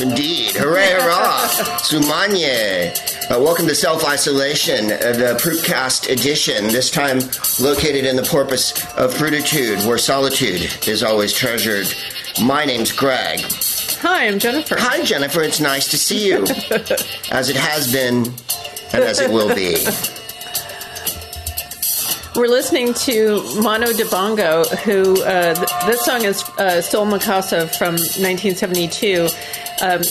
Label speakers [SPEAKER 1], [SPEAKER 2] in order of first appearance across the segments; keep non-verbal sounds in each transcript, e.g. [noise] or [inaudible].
[SPEAKER 1] Indeed. Hooray, hurrah. [laughs] Sumanye. Uh, welcome to Self Isolation, uh, the Proopcast edition, this time located in the porpoise of fruititude, where solitude is always treasured. My name's Greg.
[SPEAKER 2] Hi, I'm Jennifer.
[SPEAKER 1] Hi, Jennifer. It's nice to see you, [laughs] as it has been and as it will be.
[SPEAKER 2] We're listening to Mono de Bongo, who uh, th- this song is uh, Soul Makossa from 1972. Um,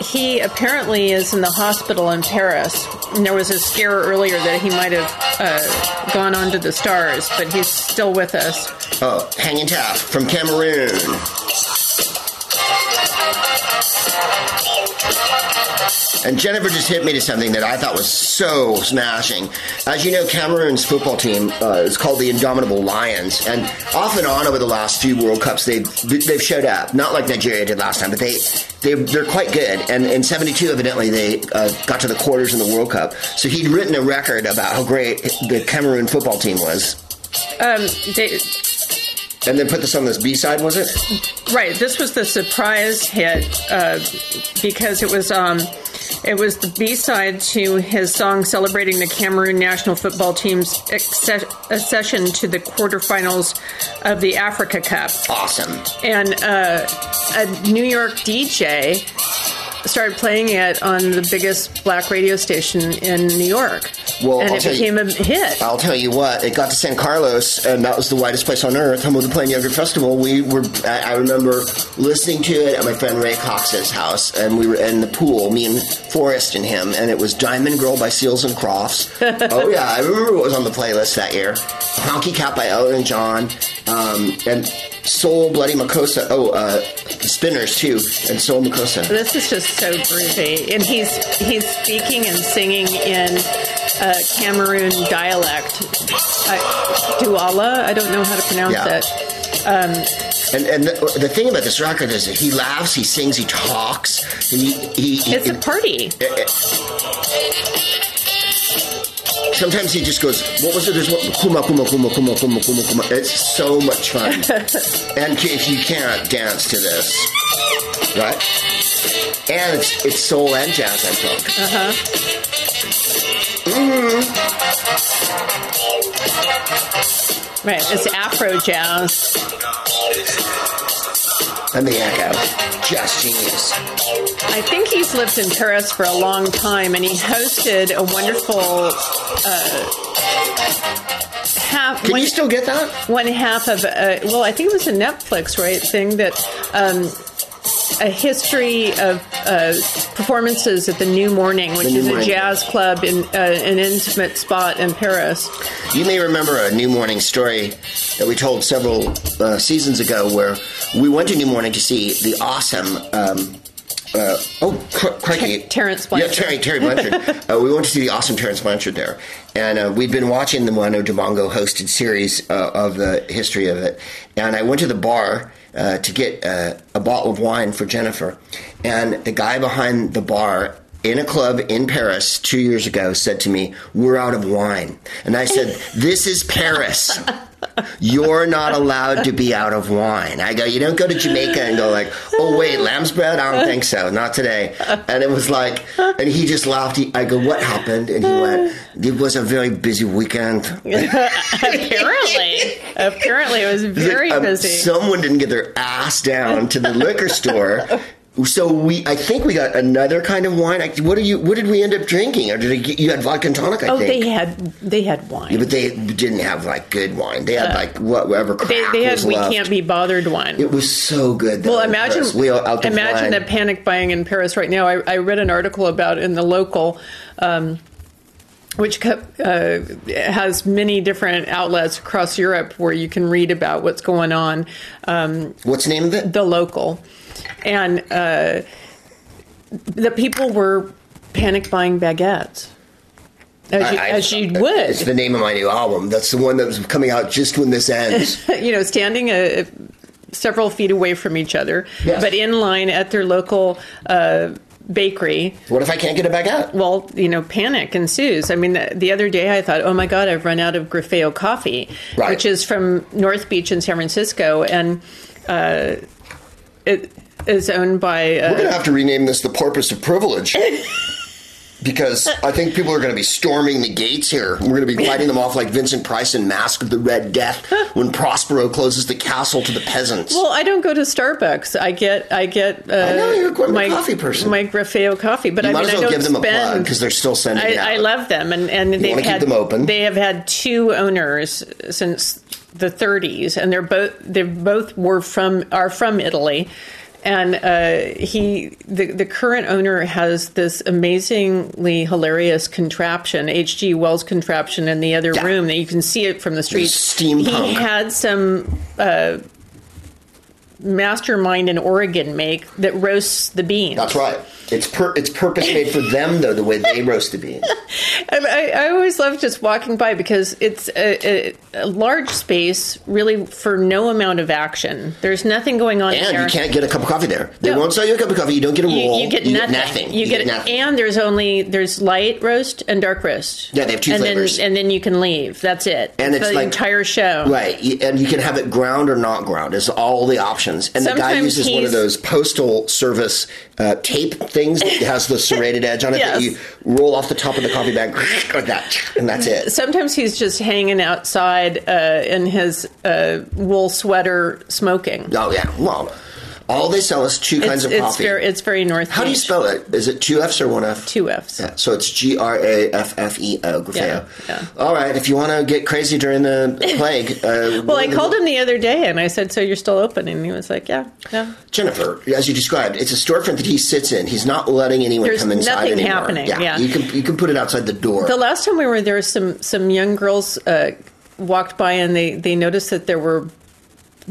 [SPEAKER 2] he apparently is in the hospital in Paris. And there was a scare earlier that he might have uh, gone on to the stars, but he's still with us.
[SPEAKER 1] Oh, hanging tough from Cameroon. And Jennifer just hit me to something that I thought was so smashing. As you know, Cameroon's football team uh, is called the Indomitable Lions, and off and on over the last few World Cups, they've they've showed up. Not like Nigeria did last time, but they they they're quite good. And in '72, evidently, they uh, got to the quarters in the World Cup. So he'd written a record about how great the Cameroon football team was.
[SPEAKER 2] Um, they,
[SPEAKER 1] and then put this on this B side, was it?
[SPEAKER 2] Right. This was the surprise hit uh, because it was um, it was the B side to his song celebrating the Cameroon national football team's accession to the quarterfinals of the Africa Cup.
[SPEAKER 1] Awesome.
[SPEAKER 2] And uh, a New York DJ started playing it on the biggest black radio station in New York. Well, and I'll it became you, a hit.
[SPEAKER 1] I'll tell you what, it got to San Carlos, and that was the widest place on earth. Home of the Plain Younger Festival. We were, I, I remember listening to it at my friend Ray Cox's house, and we were in the pool, me and Forrest and him, and it was Diamond Girl by Seals and Crofts. [laughs] oh yeah, I remember what was on the playlist that year. Honky Cat by Elton John, um, and Soul Bloody Makossa. Oh, uh, Spinners too, and Soul Makossa.
[SPEAKER 2] This is just so groovy, and he's he's speaking and singing in uh, Cameroon dialect. Uh, Douala, I don't know how to pronounce yeah. it. Um,
[SPEAKER 1] and and the, the, thing about this record is that he laughs, he sings, he talks, and he, he,
[SPEAKER 2] he it's a party. It, it,
[SPEAKER 1] sometimes he just goes, what was it? There's what, kuma, kuma, kuma, kuma, kuma, kuma, kuma. It's so much fun. [laughs] and if you can't dance to this, right? And it's, it's soul and jazz and funk.
[SPEAKER 2] Uh-huh.
[SPEAKER 1] Mm-hmm.
[SPEAKER 2] Right, it's Afro jazz.
[SPEAKER 1] And the echo. Just genius.
[SPEAKER 2] I think he's lived in Paris for a long time, and he hosted a wonderful uh, half.
[SPEAKER 1] Can one, you still get that?
[SPEAKER 2] One half of, uh, well, I think it was a Netflix right thing that. Um, a history of uh, performances at the New Morning, which New is Morning. a jazz club in uh, an intimate spot in Paris.
[SPEAKER 1] You may remember a New Morning story that we told several uh, seasons ago, where we went to New Morning to see the awesome um, uh, oh, cr- crikey.
[SPEAKER 2] Terence Blanchard.
[SPEAKER 1] Yeah, Terry, Terry Blanchard. [laughs] uh, we went to see the awesome Terence Blanchard there. And uh, we'd been watching the Manu Dibango hosted series uh, of the history of it. And I went to the bar uh, to get uh, a bottle of wine for Jennifer. And the guy behind the bar in a club in Paris two years ago said to me, We're out of wine. And I said, [laughs] This is Paris. You're not allowed to be out of wine. I go, You don't go to Jamaica and go, like, Oh, wait, lamb's bread? I don't think so. Not today. And it was like, and he just laughed. He, I go, What happened? And he went, It was a very busy weekend.
[SPEAKER 2] apparently. Apparently, it was very um, busy.
[SPEAKER 1] Someone didn't get their ass down to the liquor store so we, I think we got another kind of wine. What are you? What did we end up drinking? Or did get, you had vodka and tonic? I
[SPEAKER 2] oh,
[SPEAKER 1] think.
[SPEAKER 2] they had they had wine,
[SPEAKER 1] yeah, but they didn't have like good wine. They had uh, like whatever crap
[SPEAKER 2] they, they had we
[SPEAKER 1] left.
[SPEAKER 2] can't be bothered wine.
[SPEAKER 1] It was so good. Though,
[SPEAKER 2] well, imagine we imagine the panic buying in Paris right now. I, I read an article about in the local. Um, which uh, has many different outlets across Europe where you can read about what's going on. Um,
[SPEAKER 1] what's the name of it?
[SPEAKER 2] The local and uh, the people were panic buying baguettes. As you, I, as you would.
[SPEAKER 1] It's the name of my new album. That's the one that was coming out just when this ends. [laughs]
[SPEAKER 2] you know, standing a, several feet away from each other, yes. but in line at their local uh, bakery.
[SPEAKER 1] What if I can't get a baguette?
[SPEAKER 2] Well, you know, panic ensues. I mean, the, the other day I thought, oh my God, I've run out of Graffeo coffee, right. which is from North Beach in San Francisco. And uh, it, is owned by. Uh,
[SPEAKER 1] We're going to have to rename this the Porpoise of Privilege. [laughs] because I think people are going to be storming the gates here. We're going to be fighting them off like Vincent Price in Masque of the Red Death [laughs] when Prospero closes the castle to the peasants.
[SPEAKER 2] Well, I don't go to Starbucks. I get I get. Uh,
[SPEAKER 1] I know you're quite a
[SPEAKER 2] my
[SPEAKER 1] coffee person.
[SPEAKER 2] My Graffeo coffee, but
[SPEAKER 1] you
[SPEAKER 2] I
[SPEAKER 1] might
[SPEAKER 2] mean,
[SPEAKER 1] as
[SPEAKER 2] I
[SPEAKER 1] well
[SPEAKER 2] don't
[SPEAKER 1] give them a plug because they're still sending
[SPEAKER 2] I,
[SPEAKER 1] out.
[SPEAKER 2] I love them, and and
[SPEAKER 1] wanna keep
[SPEAKER 2] had
[SPEAKER 1] them open?
[SPEAKER 2] They have had two owners since the 30s, and they're both they both were from are from Italy. And uh, he, the the current owner, has this amazingly hilarious contraption, H.G. Wells contraption, in the other
[SPEAKER 1] Yeah.
[SPEAKER 2] room that you can see it from the street.
[SPEAKER 1] steampunk.
[SPEAKER 2] He had some uh, mastermind in Oregon make that roasts the beans.
[SPEAKER 1] That's right. It's per- it's purpose made for them though. The way they [laughs] roast the beans.
[SPEAKER 2] And I, I always love just walking by because it's a, a, a large space, really for no amount of action. There's nothing going on
[SPEAKER 1] And you can't get a cup of coffee there. They
[SPEAKER 2] No.
[SPEAKER 1] won't sell you a cup of coffee. You don't get a
[SPEAKER 2] You,
[SPEAKER 1] roll.
[SPEAKER 2] you get nothing.
[SPEAKER 1] You, get,
[SPEAKER 2] it-
[SPEAKER 1] nothing.
[SPEAKER 2] and there's only there's light roast and dark roast.
[SPEAKER 1] Yeah, they have two
[SPEAKER 2] and
[SPEAKER 1] flavors.
[SPEAKER 2] Then, and then you can leave. That's it.
[SPEAKER 1] And it's
[SPEAKER 2] the
[SPEAKER 1] like-
[SPEAKER 2] entire show.
[SPEAKER 1] Right, and you can have it ground or not ground. It's all the options. And the guy uses one of those postal service uh, tape things that has the serrated edge on it that you roll off the top of the coffee bag like that, and that's it.
[SPEAKER 2] Sometimes he's just hanging outside uh, in his uh, wool sweater, smoking.
[SPEAKER 1] Oh yeah, well, all they sell is two kinds of
[SPEAKER 2] it's
[SPEAKER 1] coffee.
[SPEAKER 2] very it's very North.
[SPEAKER 1] How do you spell it? Is it two F's or one F?
[SPEAKER 2] Two F's.
[SPEAKER 1] Yeah, so it's G R A F F E O.
[SPEAKER 2] Yeah, yeah.
[SPEAKER 1] All right, if you want to get crazy during the [laughs] plague. Uh,
[SPEAKER 2] Well, I called him the other day and I said, "So you're still open?" And he was like, "Yeah, yeah."
[SPEAKER 1] Jennifer, as you described, it's a storefront that he sits in. He's not letting anyone
[SPEAKER 2] There's
[SPEAKER 1] come inside
[SPEAKER 2] nothing
[SPEAKER 1] anymore.
[SPEAKER 2] happening, yeah.
[SPEAKER 1] you can you can put it outside the door.
[SPEAKER 2] The last time we were there, some some young girls uh, walked by and they they noticed that there were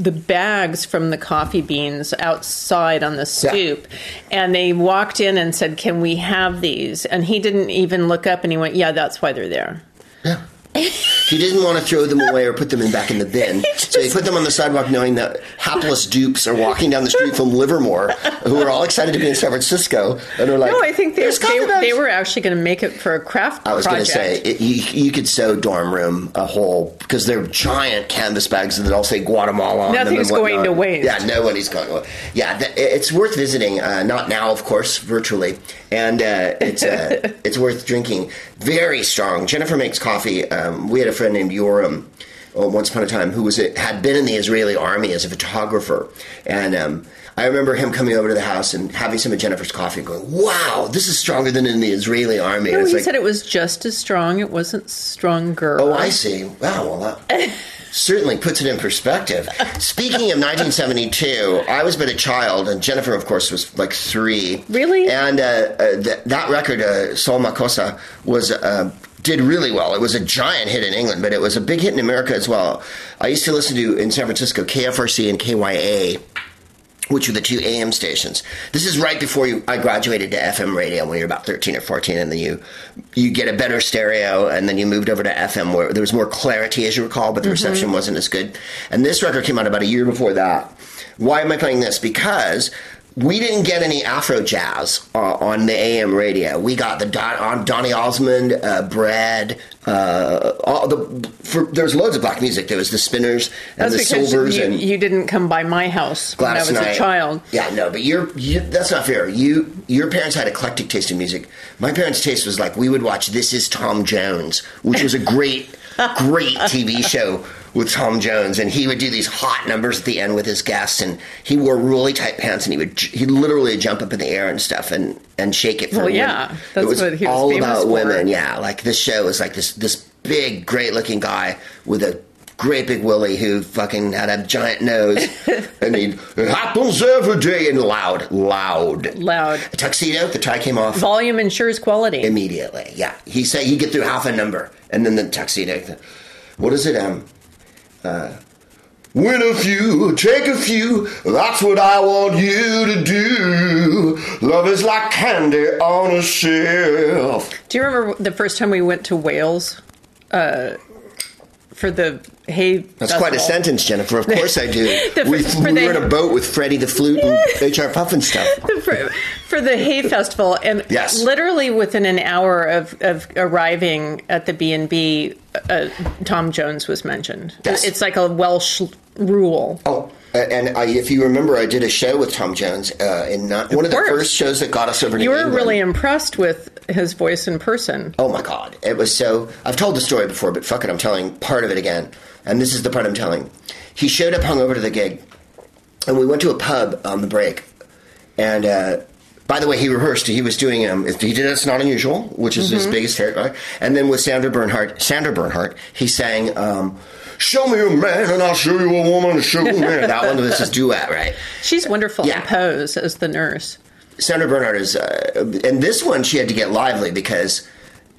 [SPEAKER 2] the bags from the coffee beans outside on the stoop and they walked in and said can we have these? And he didn't even look up and he went yeah that's why they're there.
[SPEAKER 1] Yeah. He didn't want to throw them away or put them in back in the bin, [laughs] so he put them on the sidewalk, knowing that hapless dupes are walking down the street from Livermore, who are all excited to be in San Francisco, and are like,
[SPEAKER 2] no i think they, they, they were actually going to make it for a craft
[SPEAKER 1] I was going to say it, you, you could sew dorm room a whole because they're giant canvas bags that all say Guatemala on them.
[SPEAKER 2] Nothing's going to waste.
[SPEAKER 1] Yeah, nobody's going to waste. Yeah, th- it's worth visiting. Uh, not now, of course, virtually, and uh, it's uh, [laughs] it's worth drinking. Very strong. Jennifer makes coffee. Um, we had a friend named Yoram. oh, Once upon a time, who was had been in the Israeli army as a photographer, and um, I remember him coming over to the house and having some of Jennifer's coffee, and going, "Wow, this is stronger than in the Israeli army."
[SPEAKER 2] no, he
[SPEAKER 1] like,
[SPEAKER 2] said it was just as strong it wasn't stronger
[SPEAKER 1] Oh, I see. Wow, well, that [laughs] certainly puts it in perspective. Speaking of 1972, I was but a child, and Jennifer, of course, was like three.
[SPEAKER 2] Really?
[SPEAKER 1] And uh, uh, th- that record, uh, Soul Makossa, was. Did really well. It was a giant hit in England, but it was a big hit in America as well. I used to listen to in San Francisco KFRC and KYA, which were the two AM stations. This is right before you, I graduated to FM radio when you're about 13 or 14, and then you you get a better stereo, and then you moved over to FM where there was more clarity, as you recall, but the mm-hmm. reception wasn't as good. And this record came out about a year before that. Why am I playing this? Because we didn't get any Afro jazz uh, on the AM radio. We got the Don, on Donny Osmond, uh, Brad, uh, all the. For, there's loads of black music. There was the Spinners and
[SPEAKER 2] that's
[SPEAKER 1] the Silvers
[SPEAKER 2] you,
[SPEAKER 1] and
[SPEAKER 2] you didn't come by my house
[SPEAKER 1] Gladys
[SPEAKER 2] when I was
[SPEAKER 1] Knight.
[SPEAKER 2] a child
[SPEAKER 1] Yeah, no, but you're, you, that's not fair. You your parents had eclectic taste in music. My parents' taste was like we would watch This Is Tom Jones, which was a great, great TV show with Tom Jones, and he would do these hot numbers at the end with his guests, and he wore really tight pants, and he would he literally jump up in the air and stuff and and shake it for
[SPEAKER 2] Well,
[SPEAKER 1] women.
[SPEAKER 2] yeah, that's
[SPEAKER 1] it was,
[SPEAKER 2] what he was
[SPEAKER 1] all about
[SPEAKER 2] for.
[SPEAKER 1] women. Yeah, like this show was like this this big, great looking guy with a great big willy who fucking had a giant nose, [laughs] and he it happens every day and loud, loud,
[SPEAKER 2] loud
[SPEAKER 1] A tuxedo. The tie came off
[SPEAKER 2] volume ensures quality
[SPEAKER 1] immediately. Yeah, he said you get through half a number, and then the tuxedo. What is it? Um, uh, win a few, take a few. That's what I want you to do. Love is like candy on a shelf.
[SPEAKER 2] Do you remember the first time we went to Wales uh, for the hay?
[SPEAKER 1] That's quite a sentence, Jennifer. Of [laughs] course I do. [laughs] We
[SPEAKER 2] for
[SPEAKER 1] we were in a boat with Freddie the Flute and [laughs] H.R. Puffin stuff.
[SPEAKER 2] for, for the hay festival, and
[SPEAKER 1] Yes.
[SPEAKER 2] literally within an hour of, of arriving at the B and B, uh, Tom Jones was mentioned.
[SPEAKER 1] Yes.
[SPEAKER 2] It's like a Welsh rule.
[SPEAKER 1] Oh, uh, and I, if you remember, I did a show with Tom Jones uh, in not, one of the first shows that got us over to
[SPEAKER 2] You were
[SPEAKER 1] England.
[SPEAKER 2] really impressed with his voice in person.
[SPEAKER 1] Oh my god, it was so. I've told the story before, but fuck it, I'm telling part of it again, and this is the part I'm telling. He showed up hungover to the gig, and we went to a pub on the break, and. uh by the way, he rehearsed. He was doing um, he did "It's Not Unusual," which is his biggest hit, right? And then with Sandra Bernhard, Sandra Bernhard, he sang um, "Show Me a Man and I'll Show You a Woman." Show me a man. That one was his duet, right?
[SPEAKER 2] She's wonderful
[SPEAKER 1] Yeah.
[SPEAKER 2] in pose as the nurse.
[SPEAKER 1] Sandra Bernhard is, uh, and this one she had to get lively because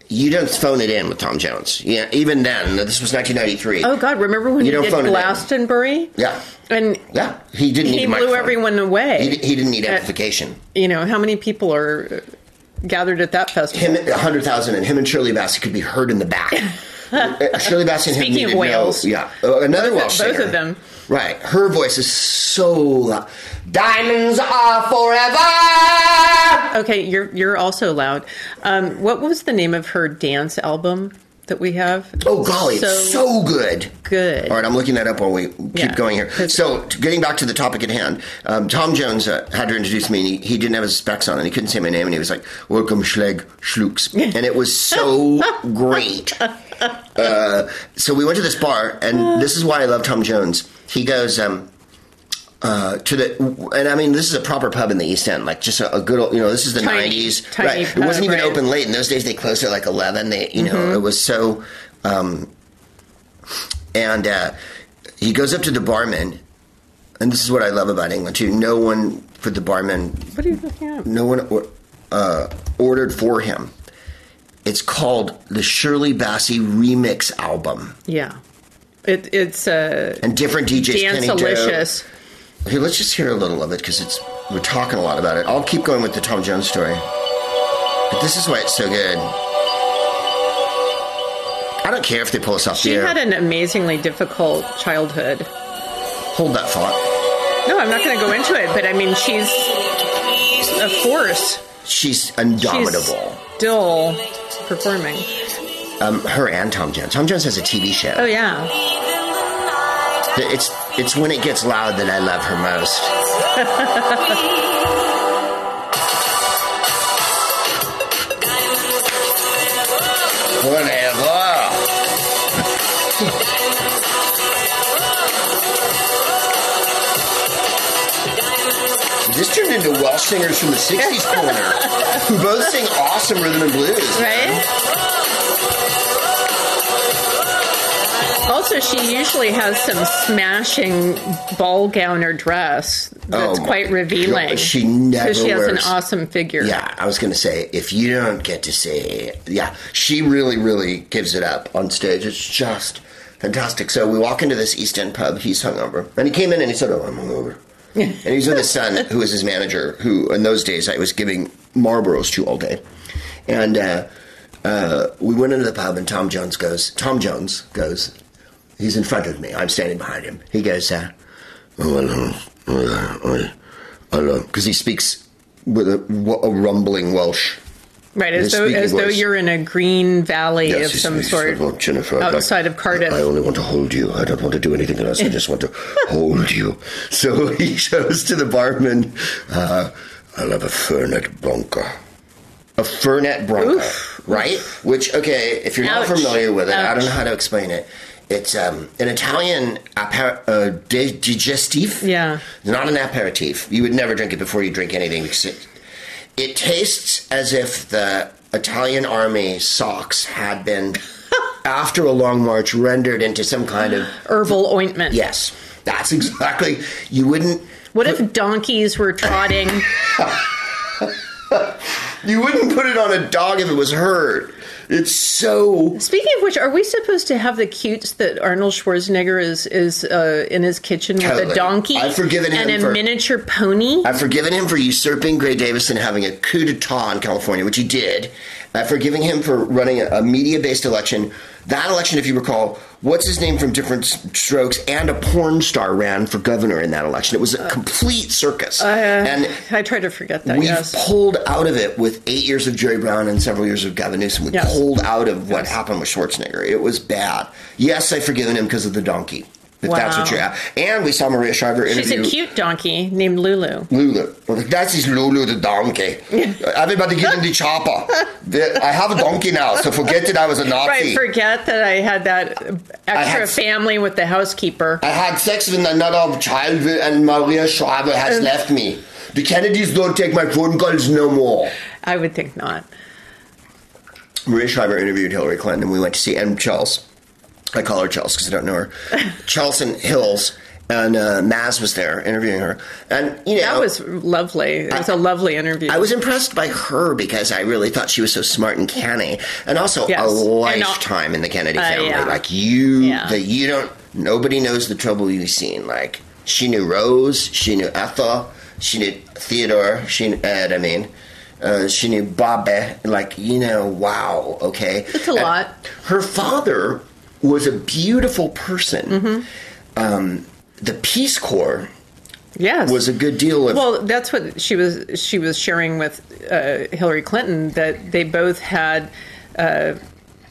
[SPEAKER 1] you don't phone it in with Tom Jones. Yeah, even then, this was 1993.
[SPEAKER 2] Oh God! Remember when
[SPEAKER 1] You
[SPEAKER 2] he
[SPEAKER 1] don't
[SPEAKER 2] did
[SPEAKER 1] phone.
[SPEAKER 2] Glastonbury?
[SPEAKER 1] Yeah,
[SPEAKER 2] And
[SPEAKER 1] yeah, he didn't
[SPEAKER 2] he blew
[SPEAKER 1] microphone.
[SPEAKER 2] everyone away.
[SPEAKER 1] He, he didn't need amplification.
[SPEAKER 2] you know how many people are uh, gathered at that festival?
[SPEAKER 1] Him, hundred thousand, and him and Shirley Bassey could be heard in the back. [laughs] Uh, Shirley Bassey and him
[SPEAKER 2] Speaking of Wales.
[SPEAKER 1] no, yeah, uh, another
[SPEAKER 2] Both
[SPEAKER 1] Welsh
[SPEAKER 2] both
[SPEAKER 1] singer.
[SPEAKER 2] of them.
[SPEAKER 1] Right, her voice is so loud. Diamonds are forever.
[SPEAKER 2] Okay, you're you're also loud. Um, what was the name of her dance album that we have?
[SPEAKER 1] Oh golly, it's so good.
[SPEAKER 2] good.
[SPEAKER 1] All right, I'm looking that up while we keep
[SPEAKER 2] Yeah.
[SPEAKER 1] going here. So, getting back to the topic at hand, um, Tom Jones uh, had to introduce me, and he, he didn't have his specs on, and he couldn't say my name, and he was like, "Welcome, Schleg Schlooks," and it was so [laughs] great. Uh, so we went to this bar, and this is why I love Tom Jones. He goes. Um, uh, to the and I mean this is a proper pub in the East End, like just a, a good old you know this is the nineties, right?
[SPEAKER 2] pub,
[SPEAKER 1] it wasn't even
[SPEAKER 2] right.
[SPEAKER 1] open late in those days. They closed at like eleven. They you know it was so um, and uh, he goes up to the barman, and this is what I love about England too. No one for the barman,
[SPEAKER 2] What are you looking at?
[SPEAKER 1] no one or- uh, ordered for him. It's called the Shirley Bassey Remix Album,
[SPEAKER 2] Yeah, it, it's uh,
[SPEAKER 1] and different DJs. Penny Doe-
[SPEAKER 2] Dance-alicious.
[SPEAKER 1] Here, let's just hear a little of it because it's we're talking a lot about it. I'll keep going with the Tom Jones story, but this is why it's so good. I don't care if they pull us off
[SPEAKER 2] She
[SPEAKER 1] the air.
[SPEAKER 2] She had an amazingly difficult childhood.
[SPEAKER 1] Hold that thought.
[SPEAKER 2] No, I'm not going to go into it, but I mean, she's a force.
[SPEAKER 1] She's indomitable.
[SPEAKER 2] She's still performing.
[SPEAKER 1] Um, her and Tom Jones. Tom Jones has a TV show.
[SPEAKER 2] Oh yeah,
[SPEAKER 1] It's it's when it gets loud that I love her most. [laughs] This turned into Welsh singers from the 60s corner who both sing awesome rhythm and blues.
[SPEAKER 2] right. Also, she usually has some smashing ball gown or dress that's
[SPEAKER 1] Oh,
[SPEAKER 2] quite revealing.
[SPEAKER 1] God, she never
[SPEAKER 2] she has an awesome figure.
[SPEAKER 1] Yeah, I was going to say, if you don't get to see, yeah, she really, really gives it up on stage. It's just fantastic. So we walk into this East End pub. He's hungover. And he came in and he said, Oh, I'm hungover. [laughs] and he's with his son, who is his manager, who in those days I was giving Marlboros to all day. And uh, uh, we went into the pub, and Tom Jones goes, Tom Jones goes, he's in front of me. I'm standing behind him. He goes, uh, oh, well, uh, because he speaks with a, a rumbling Welsh.
[SPEAKER 2] Right, as though as though you're in a green valley
[SPEAKER 1] Yes,
[SPEAKER 2] of some sort
[SPEAKER 1] "Oh, Jennifer, like-
[SPEAKER 2] outside of Cardiff.
[SPEAKER 1] I only want to hold you. I don't want to do anything else. I just want to [laughs] hold you. So he shows to the barman, uh, I love a Fernet Branca. A Fernet Branca, right? Which, okay, if you're not familiar with it, I don't know how to explain it. It's um, an Italian apper- uh, di- digestif.
[SPEAKER 2] Yeah.
[SPEAKER 1] Not an aperitif. You would never drink it before you drink anything it, it tastes as if the Italian army socks had been, [laughs] after a long march, rendered into some kind of.
[SPEAKER 2] Herbal ointment.
[SPEAKER 1] Yes, that's exactly. You wouldn't.
[SPEAKER 2] What if donkeys were trotting? [laughs]
[SPEAKER 1] You wouldn't put it on a dog if it was hurt. It's so.
[SPEAKER 2] Speaking of which, are we supposed to have the cutes that Arnold Schwarzenegger is is uh, in his kitchen with
[SPEAKER 1] Totally.
[SPEAKER 2] a donkey
[SPEAKER 1] I've forgiven
[SPEAKER 2] and
[SPEAKER 1] him
[SPEAKER 2] a
[SPEAKER 1] for-
[SPEAKER 2] miniature pony?
[SPEAKER 1] I've forgiven him for usurping Gray Davis and having a coup d'etat in California, which he did. I've forgiven him for running a, a media based election. That election, if you recall, what's his name from Different Strokes and a porn star ran for governor in that election. It was a uh, complete circus. Uh, and
[SPEAKER 2] I try to forget that.
[SPEAKER 1] We've
[SPEAKER 2] yes.
[SPEAKER 1] pulled out of it with eight years of Jerry Brown and several years of Gavin Newsom. We
[SPEAKER 2] Yes.
[SPEAKER 1] pulled out of what happened with Schwarzenegger. It was bad. Yes, I've forgiven him because of the donkey. If that's what you're at. And we saw Maria Shriver interview.
[SPEAKER 2] She's a cute donkey named Lulu.
[SPEAKER 1] Lulu. That is Lulu the donkey. [laughs] Everybody get him the chopper. I have a donkey now, so forget that I was a [laughs] Nazi.
[SPEAKER 2] Right, forget that I had that extra
[SPEAKER 1] had-
[SPEAKER 2] family with the housekeeper.
[SPEAKER 1] I had sex with another child and Maria Shriver has
[SPEAKER 2] Um,
[SPEAKER 1] left me. The Kennedys don't take my phone calls no more.
[SPEAKER 2] I would think not.
[SPEAKER 1] Maria Shriver interviewed Hillary Clinton, and we went to see and Chels. I call her Chels because I don't know her. [laughs] Chelson Hills and uh, Maz was there interviewing her, and you know
[SPEAKER 2] That was lovely. It was a lovely interview.
[SPEAKER 1] I was impressed by her because I really thought she was so smart and canny, and also
[SPEAKER 2] Yes.
[SPEAKER 1] a lifetime in the Kennedy
[SPEAKER 2] Uh,
[SPEAKER 1] family.
[SPEAKER 2] yeah.
[SPEAKER 1] Like you,
[SPEAKER 2] Yeah.
[SPEAKER 1] that you don't. Nobody knows the trouble you've seen. Like she knew Rose, she knew Ethel, she knew Theodore, she knew Ed. I mean. Uh, she knew Bobby, like you know, wow, okay.
[SPEAKER 2] It's a
[SPEAKER 1] And
[SPEAKER 2] lot.
[SPEAKER 1] Her father was a beautiful person.
[SPEAKER 2] Mm-hmm.
[SPEAKER 1] Um, the Peace Corps
[SPEAKER 2] yes.
[SPEAKER 1] was a good deal of
[SPEAKER 2] Well, that's what she was. She was sharing with uh, Hillary Clinton that they both had. Uh,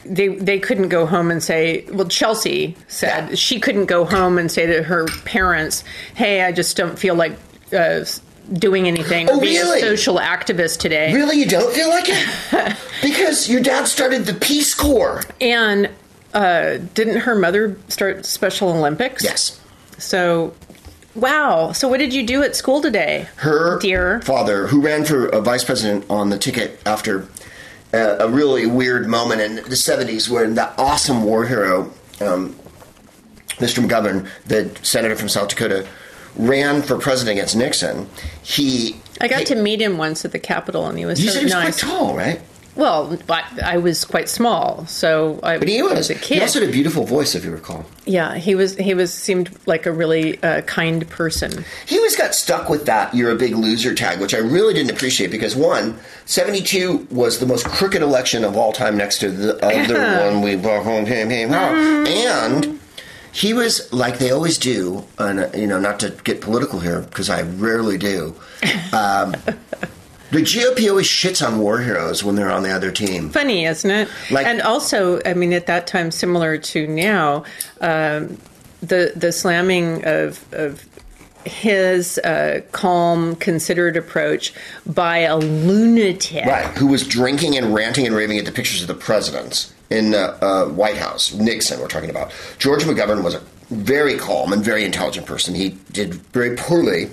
[SPEAKER 2] they they couldn't go home and say. Well, Chelsea said
[SPEAKER 1] Yeah.
[SPEAKER 2] she couldn't go home and say to her parents, "Hey, I just don't feel like." Uh, doing anything
[SPEAKER 1] Oh,
[SPEAKER 2] being
[SPEAKER 1] really?
[SPEAKER 2] a social activist today
[SPEAKER 1] Really, you don't feel like it? [laughs] because your dad started the Peace Corps.
[SPEAKER 2] and uh, didn't her mother start special olympics
[SPEAKER 1] Yes.
[SPEAKER 2] so wow so what did you do at school today
[SPEAKER 1] Her
[SPEAKER 2] dear
[SPEAKER 1] father, who ran for a vice president on the ticket after uh, a really weird moment in the 70s when that awesome war hero, um, Mr. McGovern, the senator from South Dakota, ran for president against Nixon. He.
[SPEAKER 2] I got
[SPEAKER 1] he-
[SPEAKER 2] to meet him once at the Capitol, and he was
[SPEAKER 1] You
[SPEAKER 2] so
[SPEAKER 1] said he was
[SPEAKER 2] nice.
[SPEAKER 1] quite tall, right?
[SPEAKER 2] Well, but I was quite small, so I
[SPEAKER 1] But he was.
[SPEAKER 2] a kid.
[SPEAKER 1] He also had a beautiful voice, if you recall.
[SPEAKER 2] yeah, he was. He was seemed like a really uh, kind person.
[SPEAKER 1] He always got stuck with that "you're a big loser" tag, which I really didn't appreciate because one, 72 was the most crooked election of all time, next to the other [laughs] one we brought home, him, him, and he was like they always do, and uh, you know, not to get political here because I rarely do. Um, [laughs] the GOP always shits on war heroes when they're on the other team.
[SPEAKER 2] Funny, isn't it?
[SPEAKER 1] Like-
[SPEAKER 2] and also, I mean, at that time, similar to now, um, the the slamming of of his uh, calm, considered approach by a lunatic.
[SPEAKER 1] Right, who was drinking and ranting and raving at the pictures of the presidents in uh, uh, White House. Nixon, we're talking about. George McGovern was a very calm and very intelligent person. He did very poorly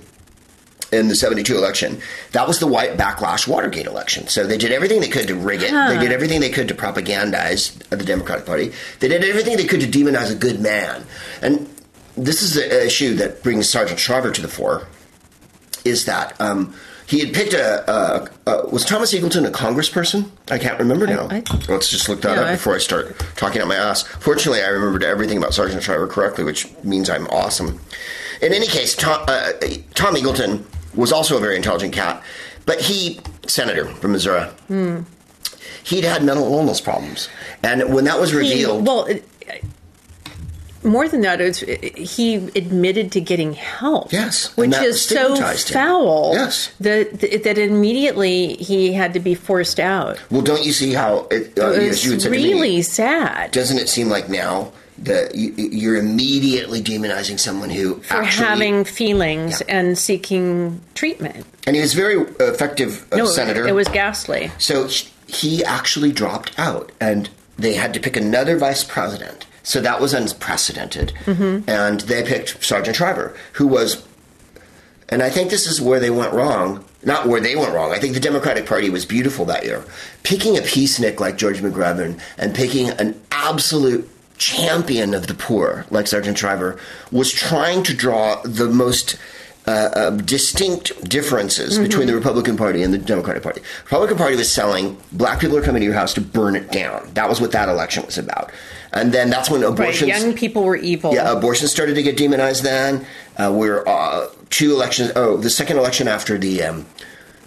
[SPEAKER 1] in the 72 election. That was the white backlash Watergate election. So they did everything they could to rig it. They did everything they could to propagandize the Democratic Party. They did everything they could to demonize a good man. And this is the issue that brings Sargent Shriver to the fore is that um, he had picked a, a, a was Thomas Eagleton a congressperson? I can't remember now.
[SPEAKER 2] I-
[SPEAKER 1] Let's just look that
[SPEAKER 2] Yeah,
[SPEAKER 1] up
[SPEAKER 2] I-
[SPEAKER 1] before I start talking out my ass. Fortunately, I remembered everything about Sargent Shriver correctly, which means I'm awesome. In any case, Tom, uh, Tom Eagleton was also a very intelligent cat, but he senator from Missouri.
[SPEAKER 2] Hmm.
[SPEAKER 1] He'd had mental illness problems, and when that was
[SPEAKER 2] He-
[SPEAKER 1] revealed,
[SPEAKER 2] well, it, more than that, it's, he admitted to getting help.
[SPEAKER 1] Yes,
[SPEAKER 2] which is so
[SPEAKER 1] him.
[SPEAKER 2] foul.
[SPEAKER 1] Yes.
[SPEAKER 2] that that immediately he had to be forced out.
[SPEAKER 1] well, don't you see how it? Uh,
[SPEAKER 2] It
[SPEAKER 1] as you had
[SPEAKER 2] was
[SPEAKER 1] said to me,
[SPEAKER 2] really sad
[SPEAKER 1] doesn't it seem like now that you, you're immediately demonizing someone who
[SPEAKER 2] for
[SPEAKER 1] actually
[SPEAKER 2] having feelings
[SPEAKER 1] Yeah.
[SPEAKER 2] and seeking treatment.
[SPEAKER 1] and he was very effective uh,
[SPEAKER 2] No,
[SPEAKER 1] senator.
[SPEAKER 2] it was ghastly.
[SPEAKER 1] so he- he actually dropped out, and they had to pick another vice president. So that was unprecedented,
[SPEAKER 2] Mm-hmm.
[SPEAKER 1] and they picked Sargent Shriver, who was. And I think this is where they went wrong. Not where they went wrong. I think the Democratic Party was beautiful that year. Picking a peacenik like George McGovern and picking an absolute champion of the poor like Sargent Shriver was trying to draw the most uh, uh, distinct differences between the Republican Party and the Democratic Party. Republican Party was selling black people are coming to your house to burn it down. That was what that election was about. And then that's when
[SPEAKER 2] Right,
[SPEAKER 1] abortions
[SPEAKER 2] young people were evil.
[SPEAKER 1] yeah, abortion started to get demonized then. Uh, we're uh, two elections. Oh, the second election after the um,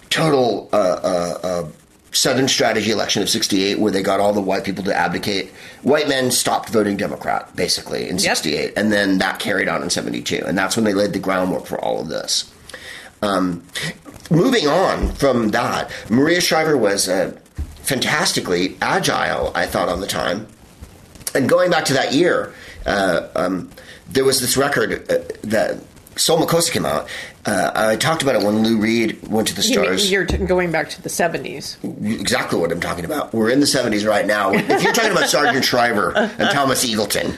[SPEAKER 1] total uh, uh, uh, Southern strategy election of 68, where they got all the white people to abdicate. White men stopped voting Democrat, basically, in 68. And then that carried on in 72. And that's when they laid the groundwork for all of this. Um, moving on from that, Maria Shriver was uh, fantastically agile, I thought, on the time. And going back to that year, uh, um, there was this record uh, that Soul Makossa came out. Uh, I talked about it when Lou Reed went to the Stars.
[SPEAKER 2] You're t- going back to the 70s.
[SPEAKER 1] exactly what I'm talking about. We're in the 70s right now. [laughs] If you're talking about Sargent Shriver and Thomas Eagleton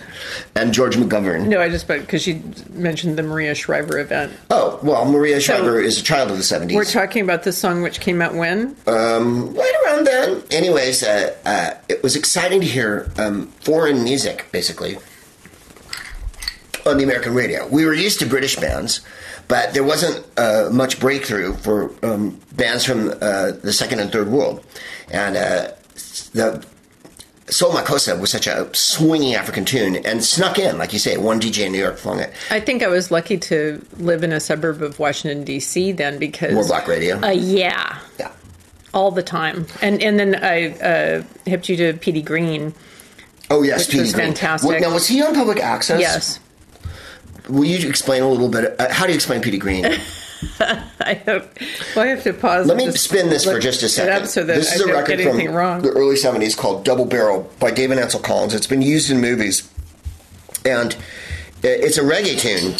[SPEAKER 1] and George McGovern.
[SPEAKER 2] No, I just, but because you mentioned the Maria Shriver event.
[SPEAKER 1] Oh, well, Maria Shriver is a child of the 70s.
[SPEAKER 2] We're talking about this song, which came out when?
[SPEAKER 1] right around then. Anyways, uh, uh, it was exciting to hear um, foreign music, basically, on the American radio. We were used to British bands, but there wasn't uh, much breakthrough for um, bands from uh, the second and third world. And uh, the Soul Makossa was such a swinging African tune and snuck in, like you say, one DJ in New York flung it.
[SPEAKER 2] I think I was lucky to live in a suburb of Washington, D.C. then because.
[SPEAKER 1] More black radio.
[SPEAKER 2] Uh, yeah,
[SPEAKER 1] yeah.
[SPEAKER 2] all the time. And and then I uh, hipped you to Petey Green.
[SPEAKER 1] Oh, yes, Petey Green.
[SPEAKER 2] fantastic.
[SPEAKER 1] What- now, was he on public access?
[SPEAKER 2] Yes.
[SPEAKER 1] Will you explain a little bit? Uh, how do you explain Petey Green? [laughs]
[SPEAKER 2] I hope. Well, I have to pause.
[SPEAKER 1] Let me
[SPEAKER 2] just
[SPEAKER 1] spin this for just a second.
[SPEAKER 2] so
[SPEAKER 1] this
[SPEAKER 2] I
[SPEAKER 1] is a record from
[SPEAKER 2] wrong.
[SPEAKER 1] the early 70s called Double Barrel by Dave and Ansel Collins. It's been used in movies. And it's a reggae tune.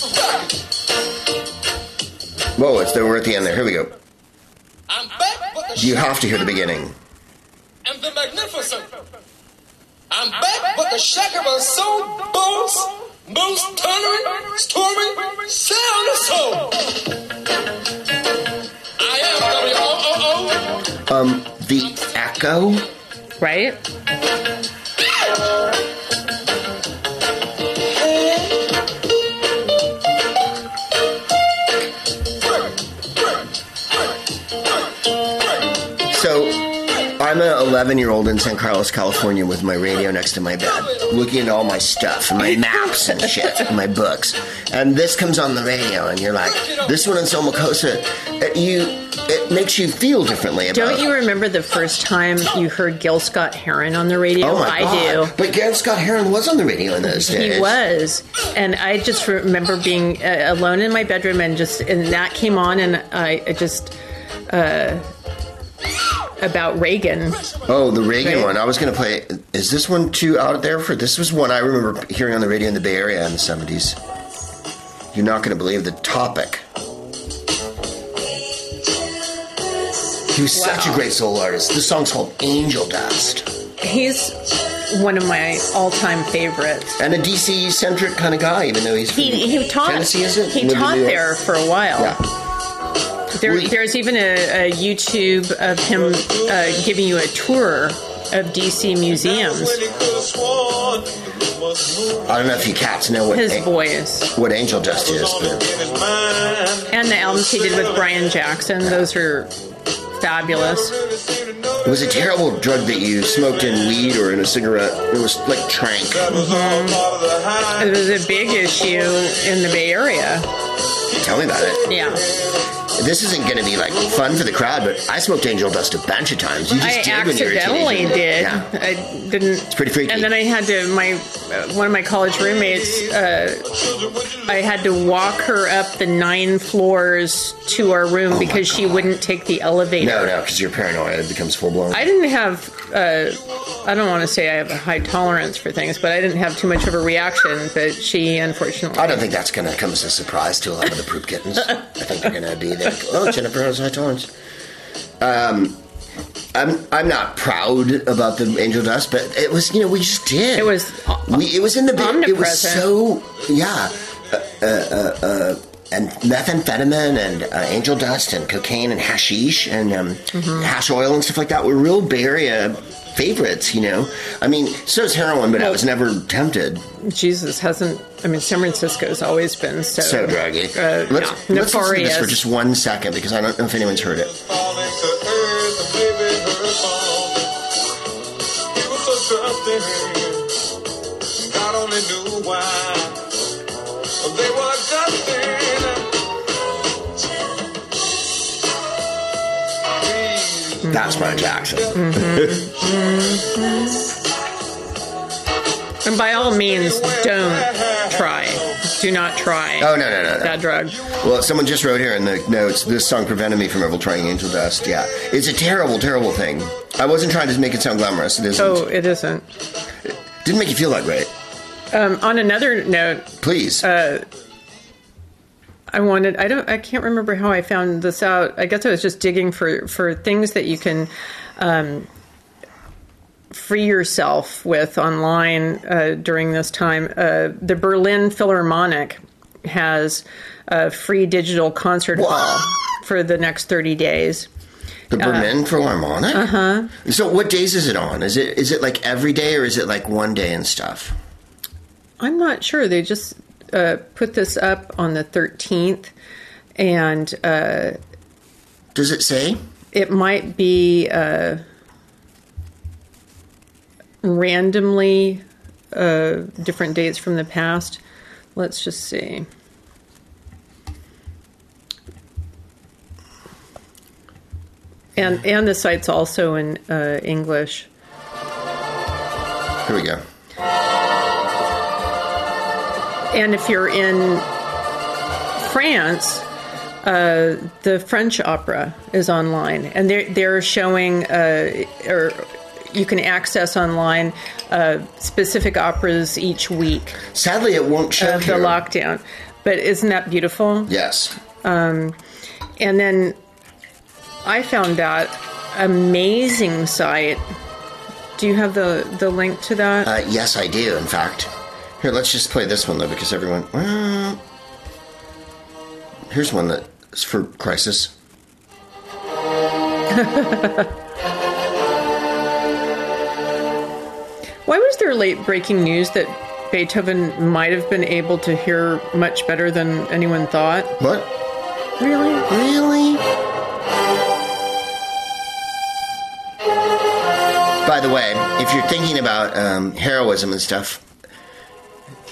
[SPEAKER 1] Whoa, it's the, we're at the end there. Here we go.
[SPEAKER 3] I'm back with
[SPEAKER 1] You have to hear the beginning.
[SPEAKER 3] and the magnificent. I'm back with the Shakaba Soul Bones, most thundering, storming, sound of soul. I am W-O-O-O.
[SPEAKER 1] Um, the echo.
[SPEAKER 2] right?
[SPEAKER 1] An 11 year old in San Carlos, California, with my radio next to my bed, looking at all my stuff, and my maps and shit, and my books. And this comes on the radio, and you're like, this one in Soul Makossa, it, you, it makes you feel differently about
[SPEAKER 2] Don't you remember the first time you heard Gil Scott Heron on the radio?
[SPEAKER 1] Oh my
[SPEAKER 2] I
[SPEAKER 1] god!
[SPEAKER 2] do.
[SPEAKER 1] But Gil Scott Heron was on the radio in those days.
[SPEAKER 2] He was, and I just remember being uh, alone in my bedroom, and just and that came on, and I, I just uh, about Reagan.
[SPEAKER 1] Oh, the Reagan
[SPEAKER 2] Right.
[SPEAKER 1] one. I was going to play. Is this one too out there for? This was one I remember hearing on the radio in the Bay Area in the seventies. You're not going to believe the topic. He was such a great soul artist. This song's called Angel Dust,
[SPEAKER 2] He's one of my all-time favorites.
[SPEAKER 1] and a DC centric kind of guy, even though he's from
[SPEAKER 2] He, he taught.
[SPEAKER 1] Tennessee, is it?
[SPEAKER 2] He
[SPEAKER 1] Lived
[SPEAKER 2] taught there for a while.
[SPEAKER 1] Yeah.
[SPEAKER 2] There,
[SPEAKER 1] he-
[SPEAKER 2] there's even a, a YouTube of him uh, giving you a tour of DC museums.
[SPEAKER 1] I don't know if you cats know what
[SPEAKER 2] His
[SPEAKER 1] a-
[SPEAKER 2] voice
[SPEAKER 1] what Angel Dust is, but
[SPEAKER 2] and the albums he did with Brian Jackson. Those are fabulous.
[SPEAKER 1] it was a terrible drug that you smoked in weed or in a cigarette. It was like trank.
[SPEAKER 2] It was a big issue in the Bay Area.
[SPEAKER 1] Tell me about it.
[SPEAKER 2] Yeah,
[SPEAKER 1] This isn't going to be like fun for the crowd, but I smoked Angel Dust a bunch of times. You just
[SPEAKER 2] I
[SPEAKER 1] did when you were a
[SPEAKER 2] accidentally
[SPEAKER 1] teenager.
[SPEAKER 2] did.
[SPEAKER 1] Yeah.
[SPEAKER 2] I didn't. It's
[SPEAKER 1] pretty freaky.
[SPEAKER 2] And then I had to my uh, one of my college roommates. Uh, I had to walk her up the nine floors to our room because she wouldn't take the elevator.
[SPEAKER 1] Oh No, no, because you're paranoid. It becomes full blown.
[SPEAKER 2] I didn't have. Uh, I don't want to say I have a high tolerance for things, but I didn't have too much of a reaction. But she, unfortunately,
[SPEAKER 1] I don't think that's going to come as a surprise to a lot of the poop kittens. [laughs] I think they're going to be there. Oh, Jennifer has high tolerance. Um, I'm I'm not proud about the angel dust, but it was you know we just did.
[SPEAKER 2] It was
[SPEAKER 1] we it was in the big, it was so yeah, uh, uh, uh, uh, and methamphetamine and uh, angel dust and cocaine and hashish and um,
[SPEAKER 2] Mm-hmm.
[SPEAKER 1] hash oil and stuff like that were real Bay Area favorites. You know, I mean, so is heroin, but I was never tempted.
[SPEAKER 2] Jesus hasn't. I mean, San Francisco's always been so
[SPEAKER 1] So druggy.
[SPEAKER 2] Uh,
[SPEAKER 1] let's,
[SPEAKER 2] yeah,
[SPEAKER 1] let's listen to this for just one second because I don't know if anyone's heard it.
[SPEAKER 3] Falling to earth, the baby her song. He was so trusting. God only knew why. They were dusting.
[SPEAKER 1] That's Brian Jackson.
[SPEAKER 2] And by all means, don't try. Do not try
[SPEAKER 1] Oh no no no no.
[SPEAKER 2] that drug.
[SPEAKER 1] Well, someone just wrote here in the notes, this song prevented me from ever trying Angel Dust. Yeah. It's a terrible, terrible thing. I wasn't trying to make it sound glamorous. It isn't.
[SPEAKER 2] Oh, it isn't.
[SPEAKER 1] Didn't make you feel that great.
[SPEAKER 2] Um, on another note,
[SPEAKER 1] Please.
[SPEAKER 2] I wanted I don't I can't remember how I found this out. I guess I was just digging for for things that you can um, free yourself with online uh, during this time. Uh, the Berlin Philharmonic has a free digital concert hall for the next 30 days.
[SPEAKER 1] the Berlin Philharmonic? Uh huh. So what days is it on? Is it is it like every day or is it like one day and stuff?
[SPEAKER 2] I'm not sure. They just uh, put this up on the 13th and uh,
[SPEAKER 1] Does it say?
[SPEAKER 2] it might be uh, randomly uh, different dates from the past. Let's just see. And and the site's also in uh, English.
[SPEAKER 1] Here we go.
[SPEAKER 2] And if you're in France, uh, the French opera is online, and they're they're showing uh, or you can access online uh, specific operas each week
[SPEAKER 1] Sadly, it won't show
[SPEAKER 2] of the
[SPEAKER 1] here.
[SPEAKER 2] lockdown. But isn't that beautiful?
[SPEAKER 1] Yes.
[SPEAKER 2] And then I found that amazing site. Do you have the the link to that?
[SPEAKER 1] Uh, yes, I do. In fact, here let's just play this one though, because everyone. Well, here's one that's for crisis. [laughs]
[SPEAKER 2] Why was there late breaking news that Beethoven might have been able to hear much better than anyone thought?
[SPEAKER 1] What?
[SPEAKER 2] Really?
[SPEAKER 1] Really? By the way, if you're thinking about um, heroism and stuff,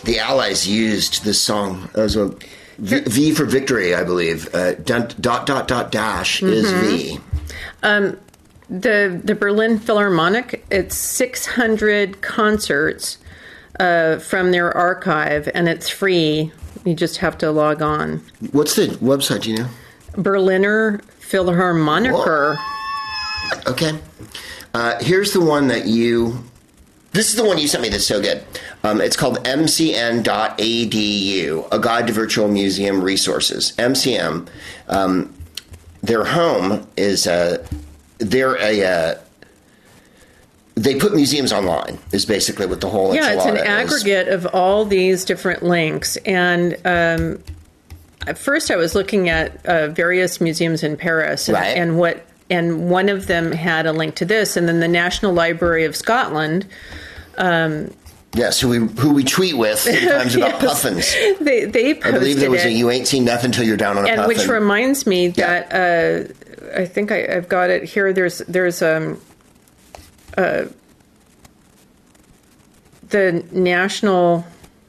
[SPEAKER 1] the Allies used this song as a v, v for victory, I believe. Uh, dot dot dot dash is V.
[SPEAKER 2] The the Berlin Philharmonic, it's 600 concerts uh, from their archive, and it's free. You just have to log on.
[SPEAKER 1] What's the website? Do you know?
[SPEAKER 2] Berliner Philharmoniker.
[SPEAKER 1] Okay. Uh, here's the one that you. This is the one you sent me that's so good. Um, it's called mcn.edu, a guide to virtual museum resources. MCM. Um, their home is uh, they're a. Uh, they put museums online. Is basically what the whole
[SPEAKER 2] Yeah, it's an
[SPEAKER 1] is.
[SPEAKER 2] aggregate of all these different links. And um, at first, I was looking at uh, various museums in Paris, and,
[SPEAKER 1] Right.
[SPEAKER 2] and what and one of them had a link to this, and then the National Library of Scotland.
[SPEAKER 1] Yes, who we who we tweet with [laughs] sometimes about puffins.
[SPEAKER 2] They they posted
[SPEAKER 1] I believe there was
[SPEAKER 2] it,
[SPEAKER 1] a "You ain't seen nothing till you're down on a
[SPEAKER 2] and
[SPEAKER 1] puffin."
[SPEAKER 2] which reminds me
[SPEAKER 1] Yeah.
[SPEAKER 2] that uh, I think I, I've got it here. There's there's um uh the national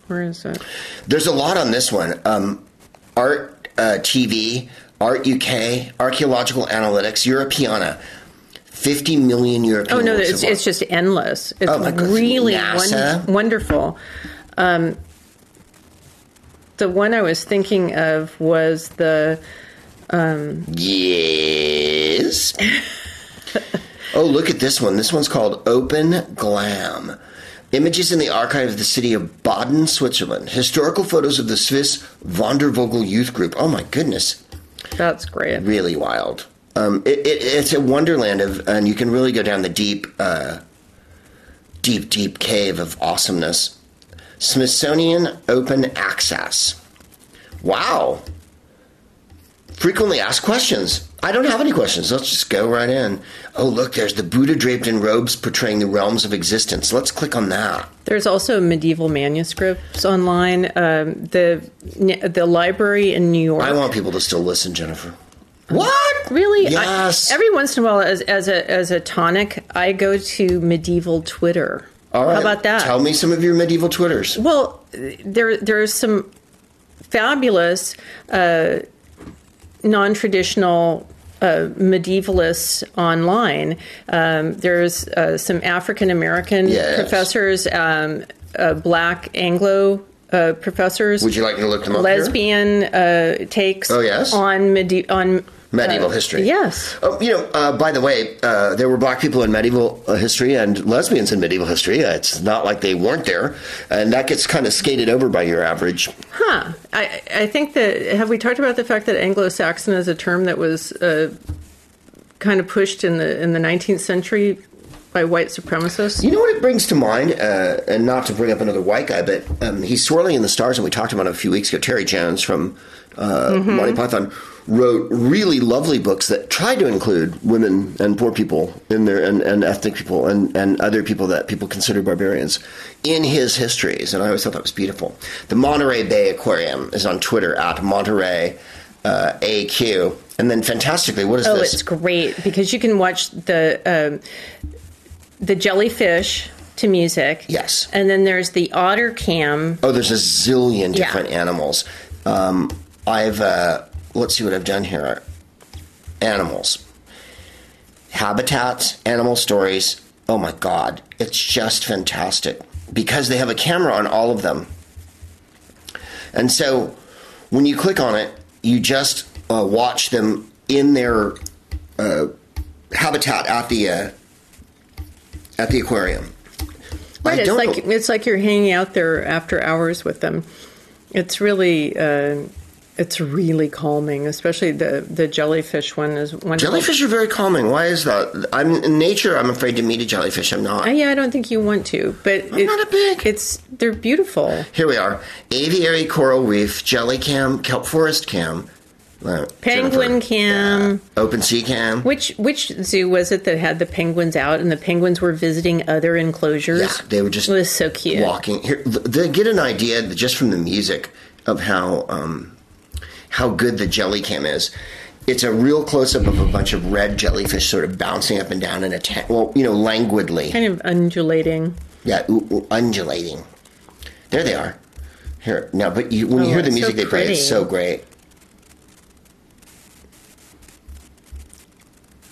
[SPEAKER 2] where is it?
[SPEAKER 1] There's a lot on this one. Um, Art uh, TV, Art UK, Archaeological Analytics, Europeana. 50 million European
[SPEAKER 2] Oh no, it's, it's just endless. It's
[SPEAKER 1] Oh, my goodness.
[SPEAKER 2] really
[SPEAKER 1] NASA?
[SPEAKER 2] won- wonderful. Um, the one I was thinking of was the
[SPEAKER 1] Yes. [laughs] oh, look at this one. This one's called Open Glam. Images in the archive of the city of Baden, Switzerland. Historical photos of the Swiss Wandervogel youth group. Oh my goodness.
[SPEAKER 2] that's great.
[SPEAKER 1] really wild. Um, it, it, it's a wonderland of, and you can really go down the deep, uh, deep, deep cave of awesomeness. Smithsonian Open Access. Wow. Frequently asked questions. I don't have any questions. Let's just go right in. Oh, look, there's the Buddha draped in robes portraying the realms of existence. Let's click on that.
[SPEAKER 2] There's also medieval manuscripts online. Um, the the library in New York.
[SPEAKER 1] I want people to still listen, Jennifer. What?
[SPEAKER 2] Really? I-
[SPEAKER 1] Yes.
[SPEAKER 2] every once in a while, as, as a as a tonic, I go to medieval Twitter.
[SPEAKER 1] All right.
[SPEAKER 2] How about that?
[SPEAKER 1] Tell me some of your medieval Twitters.
[SPEAKER 2] Well, there there are some fabulous uh, non-traditional uh, medievalists online. Um, there's uh, some African American
[SPEAKER 1] Yes.
[SPEAKER 2] professors, um, uh, Black Anglo uh, professors,
[SPEAKER 1] Would you like me to look them up
[SPEAKER 2] lesbian uh, takes
[SPEAKER 1] Oh, yes?
[SPEAKER 2] on medi- on
[SPEAKER 1] medieval history.
[SPEAKER 2] Yes.
[SPEAKER 1] Oh, you know, uh, by the way, uh, there were black people in medieval uh, history and lesbians in medieval history. Uh, it's not like they weren't there, and that gets kind of skated over by your average.
[SPEAKER 2] Huh. I, I think that, have we talked about the fact that Anglo Saxon is a term that was uh, kind of pushed in the, in the 19th century by white supremacists?
[SPEAKER 1] You know what it brings to mind, uh, and not to bring up another white guy, but um, he's swirling in the stars, and we talked about him a few weeks ago. Terry Jones from uh,
[SPEAKER 2] Mm-hmm.
[SPEAKER 1] Monty Python wrote really lovely books that tried to include women and poor people in there, and, and ethnic people, and, and other people that people consider barbarians in his histories, and I always thought that was beautiful. The Monterey Bay Aquarium is on Twitter at Monterey uh, AQ, and then fantastically, what is
[SPEAKER 2] Oh,
[SPEAKER 1] this?
[SPEAKER 2] Oh, it's great because you can watch the um, the jellyfish to music.
[SPEAKER 1] Yes.
[SPEAKER 2] And then there's the otter cam.
[SPEAKER 1] Oh, there's a zillion
[SPEAKER 2] Yeah.
[SPEAKER 1] different animals. Um, I've uh, let's see what I've done here. Animals, habitats, animal stories. Oh my god, it's just fantastic because they have a camera on all of them, and so when you click on it, you just uh, watch them in their uh, habitat at the uh, at the aquarium.
[SPEAKER 2] Right, it's like it's like you're hanging out there after hours with them. It's really uh, it's really calming, especially the the jellyfish one is one.
[SPEAKER 1] Jellyfish are very calming. Why is that? I'm in nature. I'm afraid to meet a jellyfish. I'm not.
[SPEAKER 2] Uh, yeah, I don't think you want to, but
[SPEAKER 1] I'm not a big-
[SPEAKER 2] It's they're beautiful.
[SPEAKER 1] Here we are: aviary coral reef, jelly cam, kelp forest cam, uh,
[SPEAKER 2] Penguin
[SPEAKER 1] Jennifer,
[SPEAKER 2] cam.
[SPEAKER 1] open sea cam.
[SPEAKER 2] Which which zoo was it that had the penguins out and the penguins were visiting other enclosures?
[SPEAKER 1] Yeah, they were just
[SPEAKER 2] It was so cute.
[SPEAKER 1] walking. Here, they get an idea just from the music of how um, how good the jelly cam is. It's a real close up of a bunch of red jellyfish sort of bouncing up and down in a ta- well, you know, languidly.
[SPEAKER 2] Kind of undulating.
[SPEAKER 1] Yeah, ooh, ooh, undulating. There they are. Here now, but you, when you
[SPEAKER 2] Oh,
[SPEAKER 1] hear the
[SPEAKER 2] it's so
[SPEAKER 1] music they play, it's so great.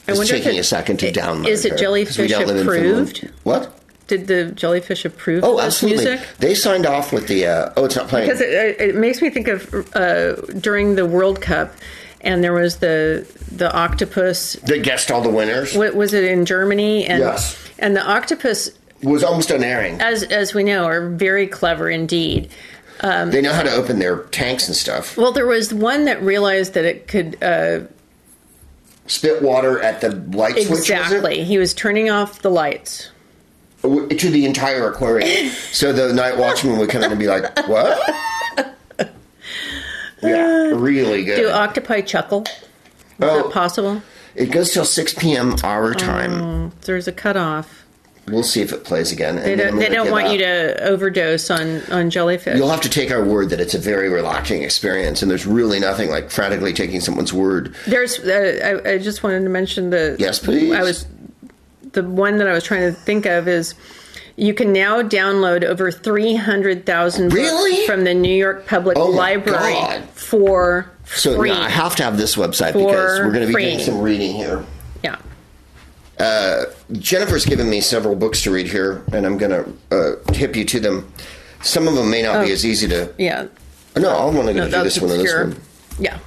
[SPEAKER 2] I
[SPEAKER 1] It's taking
[SPEAKER 2] it-
[SPEAKER 1] a second to
[SPEAKER 2] it-
[SPEAKER 1] download.
[SPEAKER 2] Is it jellyfish
[SPEAKER 1] we don't live in Finland.
[SPEAKER 2] approved?
[SPEAKER 1] What?
[SPEAKER 2] Did the jellyfish approve
[SPEAKER 1] Oh, absolutely.
[SPEAKER 2] music?
[SPEAKER 1] They signed off with the. Uh, oh, it's not playing.
[SPEAKER 2] Because it, it makes me think of uh, during the World Cup, and there was the the octopus.
[SPEAKER 1] they guessed all the winners.
[SPEAKER 2] What was it in Germany? And
[SPEAKER 1] Yes.
[SPEAKER 2] and the octopus,
[SPEAKER 1] was almost unerring.
[SPEAKER 2] as as we know, are very clever indeed.
[SPEAKER 1] they know how to open their tanks and stuff.
[SPEAKER 2] Well, there was one that realized that it could uh,
[SPEAKER 1] Spit water at the light switch.
[SPEAKER 2] exactly. He was turning off the lights.
[SPEAKER 1] To the entire aquarium. so the night watchman would come in and be like, "What?" Yeah, really good.
[SPEAKER 2] Do octopi chuckle? Is
[SPEAKER 1] Oh.
[SPEAKER 2] it possible?
[SPEAKER 1] It goes till 6 p.m. our time.
[SPEAKER 2] There's a cutoff.
[SPEAKER 1] We'll see if it plays again.
[SPEAKER 2] They don't, they don't want you to overdose on, on jellyfish.
[SPEAKER 1] You'll have to take our word that it's a very relaxing experience, and there's really nothing like frantically taking someone's word.
[SPEAKER 2] There's. Uh, I, I just wanted to mention the.
[SPEAKER 1] Yes, please.
[SPEAKER 2] I was. The one that I was trying to think of is, you can now download over three hundred thousand
[SPEAKER 1] Really?
[SPEAKER 2] books from the New York Public
[SPEAKER 1] Oh
[SPEAKER 2] Library
[SPEAKER 1] God.
[SPEAKER 2] for
[SPEAKER 1] So
[SPEAKER 2] free.
[SPEAKER 1] I have to have this website
[SPEAKER 2] For
[SPEAKER 1] because we're going to be
[SPEAKER 2] free.
[SPEAKER 1] doing some reading here.
[SPEAKER 2] yeah.
[SPEAKER 1] Jennifer's given me several books to read here, and I'm going to uh, tip you to them. Some of them may not be
[SPEAKER 2] Oh.
[SPEAKER 1] as easy to.
[SPEAKER 2] Yeah.
[SPEAKER 1] No, I'm only
[SPEAKER 2] No,
[SPEAKER 1] going to do
[SPEAKER 2] that's
[SPEAKER 1] this one and this one.
[SPEAKER 2] Yeah.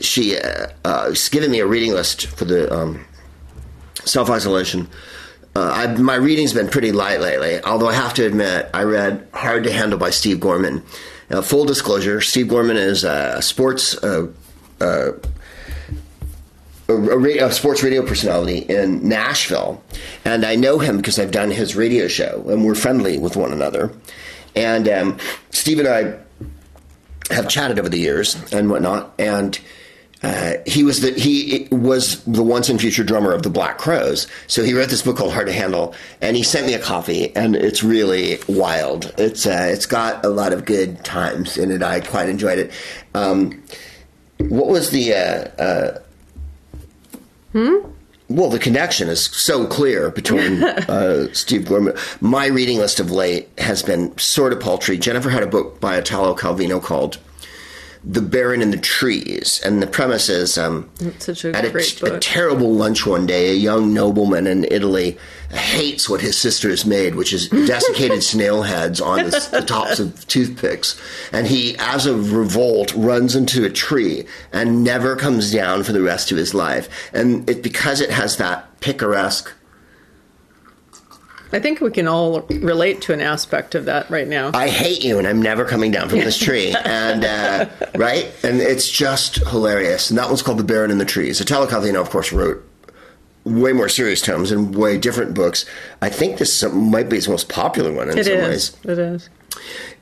[SPEAKER 1] she uh, uh, given me a reading list for the um, self isolation. Uh, my reading's been pretty light lately, although I have to admit, I read Hard to Handle by Steve Gorman. Now, full disclosure Steve Gorman is a sports. Uh, uh, a, a, a sports radio personality in Nashville, and I know him because I've done his radio show, and we're friendly with one another. And um, Steve and I have chatted over the years and whatnot, and uh, he was the he was the once and future drummer of the Black Crowes. So he wrote this book called Hard to Handle, and he sent me a copy, and it's really wild. It's uh, it's got a lot of good times in it. I quite enjoyed it. Um, what was the? Uh, uh, well, the connection is so clear between [laughs] uh, Steve Gorman. My reading list of late has been sort of paltry. Jennifer had a book by Italo Calvino called The Baron in the Trees. And the premise is um,
[SPEAKER 2] such a
[SPEAKER 1] at a, a terrible lunch one day, a young nobleman in Italy hates what his sister has made, which is [laughs] desiccated snail heads on the, the tops of toothpicks. And he, as a revolt, runs into a tree and never comes down for the rest of his life. And it because it has that picaresque
[SPEAKER 2] I think we can all relate to an aspect of that right now.
[SPEAKER 1] I hate you and I'm never coming down from this tree. [laughs] And, uh, right? And it's just hilarious. And that one's called The Baron in the Trees. Italo Calvino, of course, wrote way more serious tomes and way different books. I think this might be his most popular one in
[SPEAKER 2] It
[SPEAKER 1] some
[SPEAKER 2] is.
[SPEAKER 1] ways.
[SPEAKER 2] It is.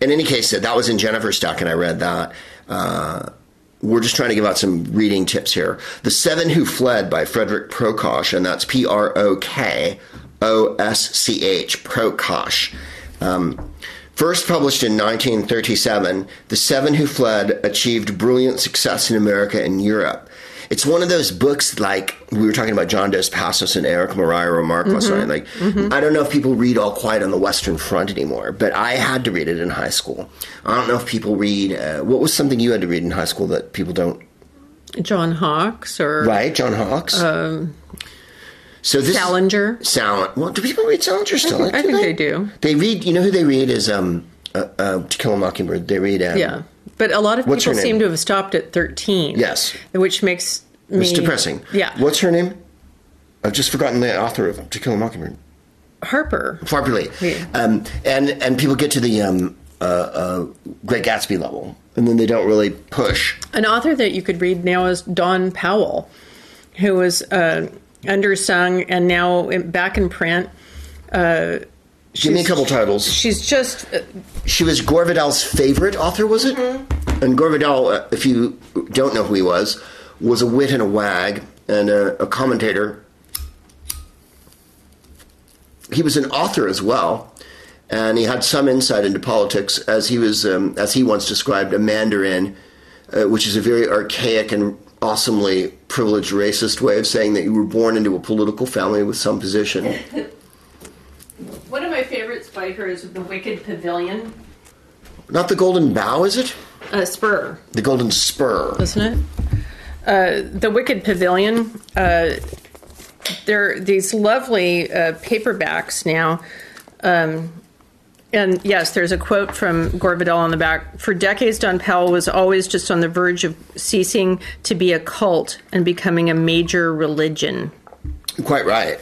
[SPEAKER 1] In any case, that was in Jennifer's stack, and I read that. Uh, we're just trying to give out some reading tips here. The Seven Who Fled by Frederic Prokosch, and that's P R O K O S C H, Prokosch. Um, first published in 1937, The Seven Who Fled achieved brilliant success in America and Europe. It's one of those books like we were talking about John Dos Passos and Erich Maria Remarque last night. Like, I don't know if people read All Quiet on the Western Front anymore, but I had to read it in high school. I don't know if people read. Uh, what was something you had to read in high school that people don't?
[SPEAKER 2] John Hawkes or
[SPEAKER 1] Right, John Hawkes. So this
[SPEAKER 2] Salinger.
[SPEAKER 1] Sal. Well, do people read Salinger still?
[SPEAKER 2] I think they do.
[SPEAKER 1] They read. You know who they read is um, uh, uh, To Kill a Mockingbird. They read. Um,
[SPEAKER 2] Yeah. But a lot of people seem to have stopped at 13.
[SPEAKER 1] Yes.
[SPEAKER 2] Which makes me.
[SPEAKER 1] It's depressing.
[SPEAKER 2] Yeah.
[SPEAKER 1] What's her name? I've just forgotten the author of To Kill a Mockingbird.
[SPEAKER 2] Harper.
[SPEAKER 1] Harper Lee.
[SPEAKER 2] Yeah.
[SPEAKER 1] Um, and and people get to the um, uh, uh, Great Gatsby level, and then they don't really push.
[SPEAKER 2] An author that you could read now is Dawn Powell, who was uh, undersung and now back in print.
[SPEAKER 1] Uh, Give me a couple titles.
[SPEAKER 2] She's just uh,
[SPEAKER 1] She was Gore Vidal's favorite author, was it? And Gore Vidal, uh, if you don't know who he was, was a wit and a wag and a, a commentator. He was an author as well, and he had some insight into politics, as he was, um, as he once described, a Mandarin, uh, which is a very archaic and awesomely privileged racist way of saying that you were born into a political family with some position. [laughs]
[SPEAKER 2] one of my favorites by her is The Wicked Pavilion.
[SPEAKER 1] Not the Golden Bough, is it?
[SPEAKER 2] Uh, Spur,
[SPEAKER 1] The Golden Spur.
[SPEAKER 2] isn't it? Uh, the Wicked Pavilion. Uh, there are these lovely uh, paperbacks now. Um, and yes, there's a quote from Gore Vidal on the back. For decades, Dawn Powell was always just on the verge of ceasing to be a cult and becoming a major religion.
[SPEAKER 1] Quite right.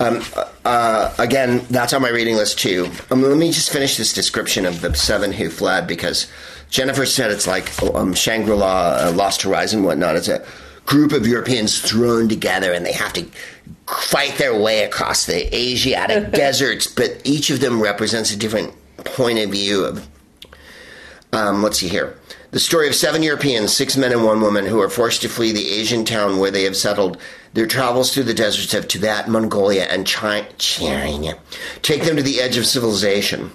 [SPEAKER 1] Um, uh, again, that's on my reading list too. Um, let me just finish this description of the seven who fled because Jennifer said it's like um, Shangri La, uh, Lost Horizon, whatnot. It's a group of Europeans thrown together and they have to fight their way across the Asiatic [laughs] deserts, but each of them represents a different point of view of um, let's see here. The story of seven Europeans, six men and one woman, who are forced to flee the Asian town where they have settled. Their travels through the deserts of Tibet, Mongolia, and Chi- China take them to the edge of civilization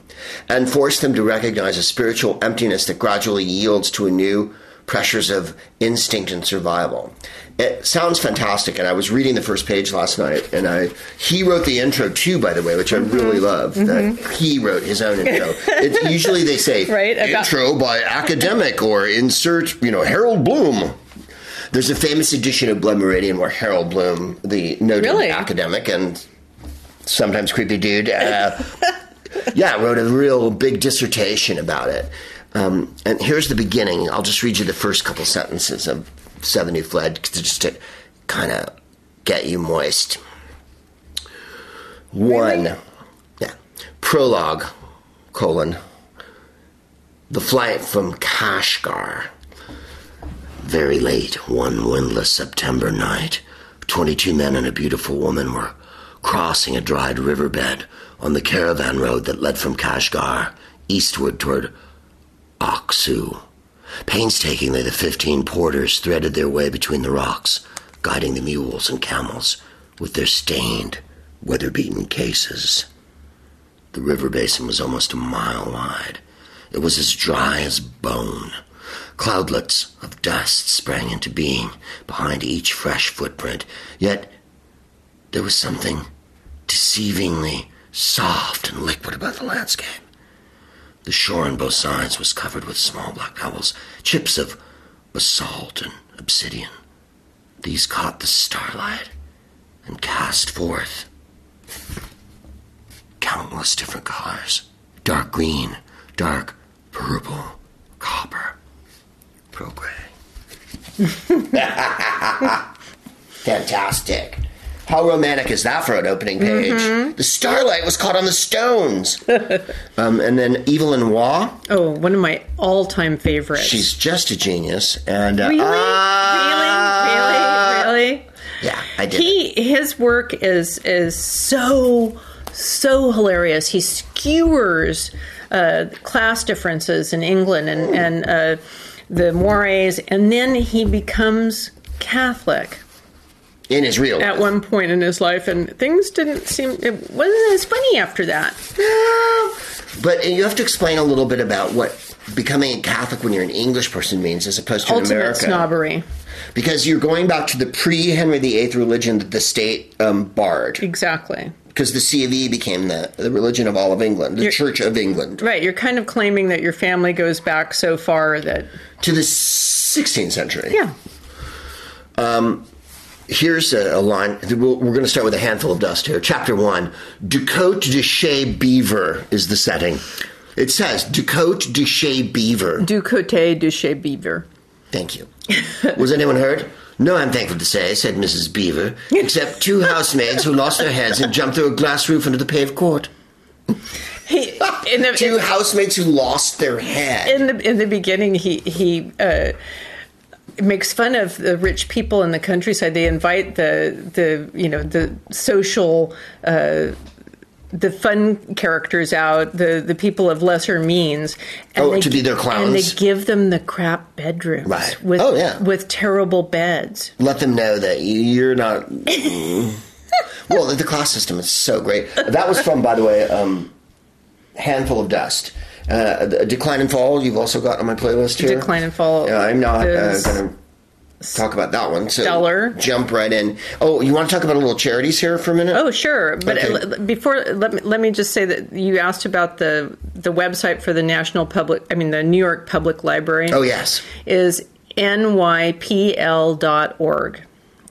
[SPEAKER 1] and force them to recognize a spiritual emptiness that gradually yields to a new pressures of instinct and survival. It sounds fantastic, and I was reading the first page last night, and I he wrote the intro too, by the way, which I really love. That he wrote his own intro. [laughs] It's usually they say
[SPEAKER 2] Right, got-
[SPEAKER 1] intro by academic or insert, you know, Harold Bloom. There's a famous edition of Blood Meridian where Harold Bloom, the noted
[SPEAKER 2] Really?
[SPEAKER 1] academic and sometimes creepy dude, [laughs] uh, yeah, wrote a real big dissertation about it. Um, and here's the beginning. I'll just read you the first couple sentences of Seven Who Fled just to kind of get you moist. One, yeah, prologue, colon, the flight from Kashgar. Very late, one windless September night, 22 men and a beautiful woman were crossing a dried riverbed on the caravan road that led from Kashgar eastward toward Aksu. Painstakingly, the 15 porters threaded their way between the rocks, guiding the mules and camels with their stained, weather beaten cases. The river basin was almost a mile wide. It was as dry as bone. Cloudlets of dust sprang into being behind each fresh footprint, yet there was something deceivingly soft and liquid about the landscape. The shore on both sides was covered with small black pebbles, chips of basalt and obsidian. These caught the starlight and cast forth countless different colors dark green, dark purple, copper, pearl gray. [laughs] Fantastic. How romantic is that for an opening page? The starlight was caught on the stones. [laughs] um, and then Evelyn Waugh,
[SPEAKER 2] Oh, one of my all-time favorites.
[SPEAKER 1] she's just a genius. And uh,
[SPEAKER 2] really,
[SPEAKER 1] ah,
[SPEAKER 2] really, really, really.
[SPEAKER 1] Yeah, I did.
[SPEAKER 2] He his work is is so so hilarious. He skewers uh, class differences in England and and uh, the mores, and then he becomes Catholic
[SPEAKER 1] in his real
[SPEAKER 2] at
[SPEAKER 1] life.
[SPEAKER 2] one point in his life, and things didn't seem it wasn't as funny after that.
[SPEAKER 1] But you have to explain a little bit about what becoming a Catholic when you're an English person means as opposed to in
[SPEAKER 2] Ultimate
[SPEAKER 1] America.
[SPEAKER 2] snobbery,
[SPEAKER 1] Because you're going back to the pre Henry VIII religion that the state um, barred.
[SPEAKER 2] exactly.
[SPEAKER 1] Because the C of E became the, the religion of all of England, the
[SPEAKER 2] You're-
[SPEAKER 1] Church of England.
[SPEAKER 2] Right, you're kind of claiming that your family goes back so far that
[SPEAKER 1] To the 16th century.
[SPEAKER 2] yeah.
[SPEAKER 1] Here's a, a line. We'll, we're going to start with a handful of dust here. Chapter 1 Ducote de Chez Beaver is the setting. It says Ducote de Chez Beaver.
[SPEAKER 2] Du côté du chez Beaver.
[SPEAKER 1] Thank you. [laughs] Was anyone hurt? No, I'm thankful to say, said Mrs. Beaver, [laughs] except two housemaids who lost their heads and jumped through a glass roof into the paved court.
[SPEAKER 2] He, in the, [laughs]
[SPEAKER 1] Two housemates who lost their head.
[SPEAKER 2] in the in the beginning he he uh, makes fun of the rich people in the countryside they invite the the you know the social uh, the fun characters out the the people of lesser means and
[SPEAKER 1] Oh,
[SPEAKER 2] they,
[SPEAKER 1] to be their clowns.
[SPEAKER 2] and they give them the crap bedrooms
[SPEAKER 1] Right.
[SPEAKER 2] with
[SPEAKER 1] Oh, yeah.
[SPEAKER 2] with terrible beds
[SPEAKER 1] Let them know that you- you're not. [laughs] well, the class system is so great. That was from, by the way, um, Handful of Dust. Uh, Decline and Fall, you've also got on my playlist here.
[SPEAKER 2] Decline and Fall
[SPEAKER 1] Yeah, I'm not uh, going to talk about that one. So
[SPEAKER 2] stellar.
[SPEAKER 1] Jump right in. Oh, you want to talk about a little charities here for a minute?
[SPEAKER 2] Oh, sure. But
[SPEAKER 1] Okay.
[SPEAKER 2] before, let me, let me just say that you asked about the the website for the National Public, I mean, the New York Public Library.
[SPEAKER 1] Oh, yes.
[SPEAKER 2] Is nypl.org.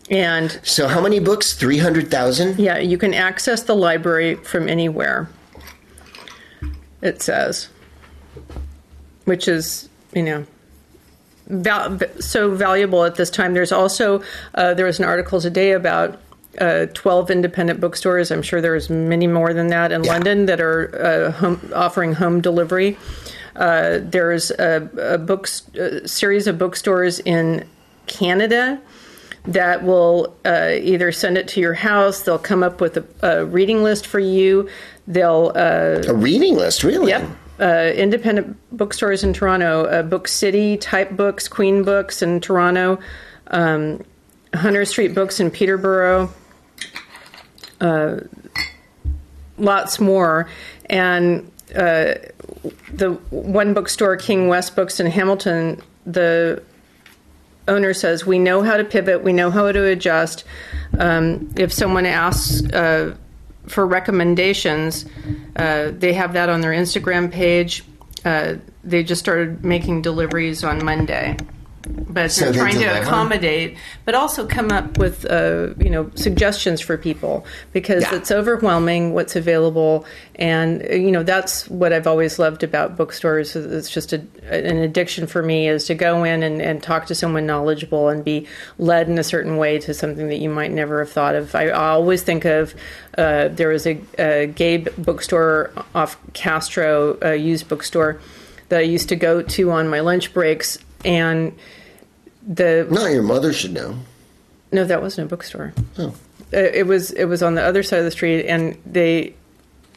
[SPEAKER 2] And
[SPEAKER 1] So how many books? 300,000?
[SPEAKER 2] yeah, you can access the library from anywhere, it says, which is, you know, val- so valuable at this time. There's also, uh, there was an article today about uh, 12 independent bookstores. I'm sure there's many more than that in
[SPEAKER 1] Yeah.
[SPEAKER 2] London that are uh, home, offering home delivery. Uh, there's a, a books, a series of bookstores in Canada that will uh, either send it to your house, they'll come up with a, a reading list for you, they'll uh,
[SPEAKER 1] A reading list, really?
[SPEAKER 2] Yep. Uh, independent bookstores in Toronto, uh, Book City, Type Books, Queen Books in Toronto, um, Hunter Street Books in Peterborough, uh, lots more. And uh, the one bookstore, King West Books in Hamilton, the owner says, We know how to pivot, we know how to adjust. Um, if someone asks uh, for recommendations, uh, they have that on their Instagram page. Uh, they just started making deliveries on Monday. But
[SPEAKER 1] So
[SPEAKER 2] they're trying to accommodate, but also come up with uh, you know suggestions for people because
[SPEAKER 1] Yeah.
[SPEAKER 2] it's overwhelming what's available, and uh, you know that's what I've always loved about bookstores. It's just a, an addiction for me is to go in and, and talk to someone knowledgeable and be led in a certain way to something that you might never have thought of. I, I always think of uh, there was a, a gay bookstore off Castro, a used bookstore that I used to go to on my lunch breaks, and the
[SPEAKER 1] Not your mother should know.
[SPEAKER 2] no, that wasn't a bookstore.
[SPEAKER 1] Oh.
[SPEAKER 2] Uh, It was it was on the other side of the street, and they.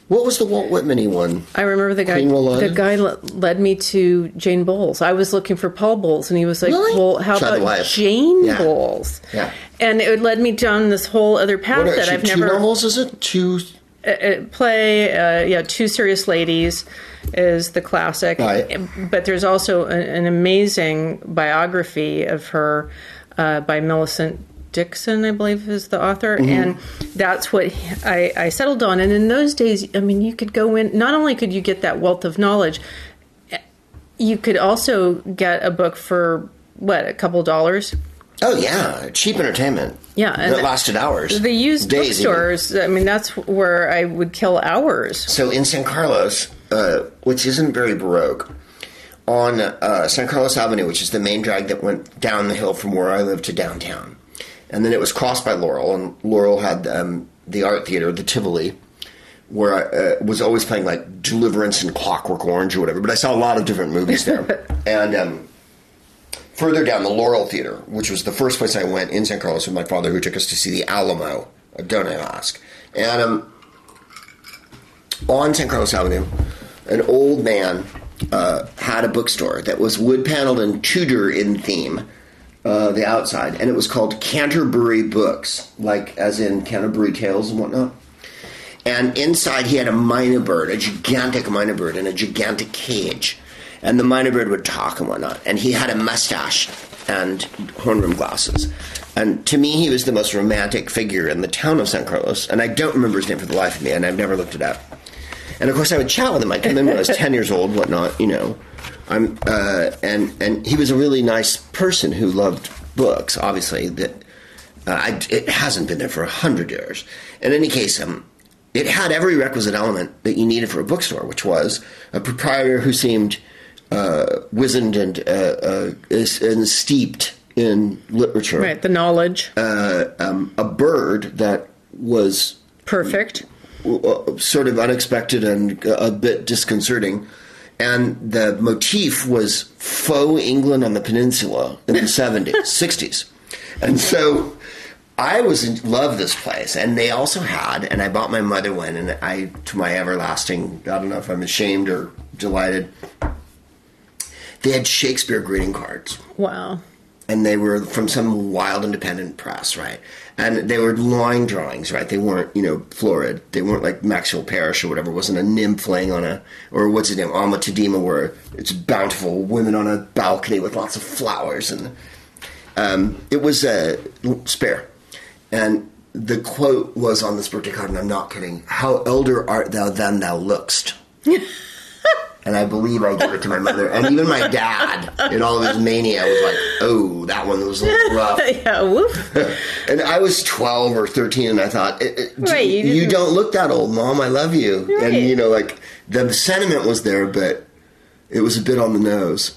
[SPEAKER 1] What was the Walt Whitman one?
[SPEAKER 2] I remember the guy. The guy led me to Jane Bowles. I was looking for Paul Bowles, and he was like,
[SPEAKER 1] Really?
[SPEAKER 2] "Well, how
[SPEAKER 1] the
[SPEAKER 2] about
[SPEAKER 1] wife.
[SPEAKER 2] Jane
[SPEAKER 1] Yeah.
[SPEAKER 2] Bowles?"
[SPEAKER 1] Yeah.
[SPEAKER 2] And it led me down this whole other path
[SPEAKER 1] are
[SPEAKER 2] that I've
[SPEAKER 1] two
[SPEAKER 2] never
[SPEAKER 1] novels, is it? Two.
[SPEAKER 2] Play. Uh, yeah, Two Serious Ladies is the classic,
[SPEAKER 1] Right.
[SPEAKER 2] but there's also a, an amazing biography of her uh, by Millicent Dixon, I believe, is the author,
[SPEAKER 1] Mm-hmm.
[SPEAKER 2] and that's what I, I settled on. And in those days, I mean, you could go in. Not only could you get that wealth of knowledge, you could also get a book for what a couple dollars.
[SPEAKER 1] Oh yeah, cheap entertainment.
[SPEAKER 2] Yeah, and
[SPEAKER 1] that lasted hours.
[SPEAKER 2] The used
[SPEAKER 1] days even.
[SPEAKER 2] bookstores. I mean, that's where I would kill hours.
[SPEAKER 1] So in San Carlos, uh, which isn't very baroque, on uh, San Carlos Avenue, which is the main drag that went down the hill from where I live to downtown, and then it was crossed by Laurel, and Laurel had um, the art theater, the Tivoli, where I uh, was always playing like Deliverance and Clockwork Orange or whatever. But I saw a lot of different movies there, [laughs] and. Um, Further down, the Laurel Theater, which was the first place I went in San Carlos with my father, who took us to see the Alamo. Don't ask. And um, on San Carlos Avenue, an old man uh, had a bookstore that was wood paneled and Tudor in theme, uh, the outside, and it was called Canterbury Books, like as in Canterbury Tales and whatnot. And inside, he had a mynah bird, a gigantic mynah bird, in a gigantic cage. And the mynah bird would talk and whatnot. And he had a mustache and horn rim glasses. And to me, he was the most romantic figure in the town of San Carlos. And I don't remember his name for the life of me, and I've never looked it up. And of course, I would chat with him. I'd come in when I was [laughs] ten years old, whatnot, you know. I'm, uh, and and he was a really nice person who loved books. Obviously, that uh, I, it hasn't been there for a hundred years. In any case, um, it had every requisite element that you needed for a bookstore, which was a proprietor who seemed uh, wizened and uh, uh, and steeped in literature.
[SPEAKER 2] Right, the knowledge.
[SPEAKER 1] Uh, um, a bird that was
[SPEAKER 2] Perfect.
[SPEAKER 1] uh, sort of unexpected and a bit disconcerting. And the motif was faux England on the peninsula in the [laughs] 70s, 60s. And so I was in love this place. And they also had, and I bought my mother one, and I, to my everlasting, I don't know if I'm ashamed or delighted, they had Shakespeare greeting cards
[SPEAKER 2] Wow.
[SPEAKER 1] and they were from some wild independent press, right? And they were line drawings, right? They weren't, you know, florid. They weren't like Maxwell Parrish or whatever. It wasn't a nymph laying on a, or what's his name, Alma Tadema, where it's bountiful women on a balcony with lots of flowers. And um, it was uh, spare. And the quote was on this birthday card, and I'm not kidding. How elder art thou than thou lookst? [laughs] and I believe I gave it to my mother, and even my dad, in all of his mania, was like, "Oh, that one was a little [laughs] rough."
[SPEAKER 2] yeah, woof. [laughs]
[SPEAKER 1] and I was twelve or thirteen, and I thought, it, it-
[SPEAKER 2] Right, you
[SPEAKER 1] you, don't look that old, Mom. I love you." And you know, like the sentiment was there, but it was a bit on the nose.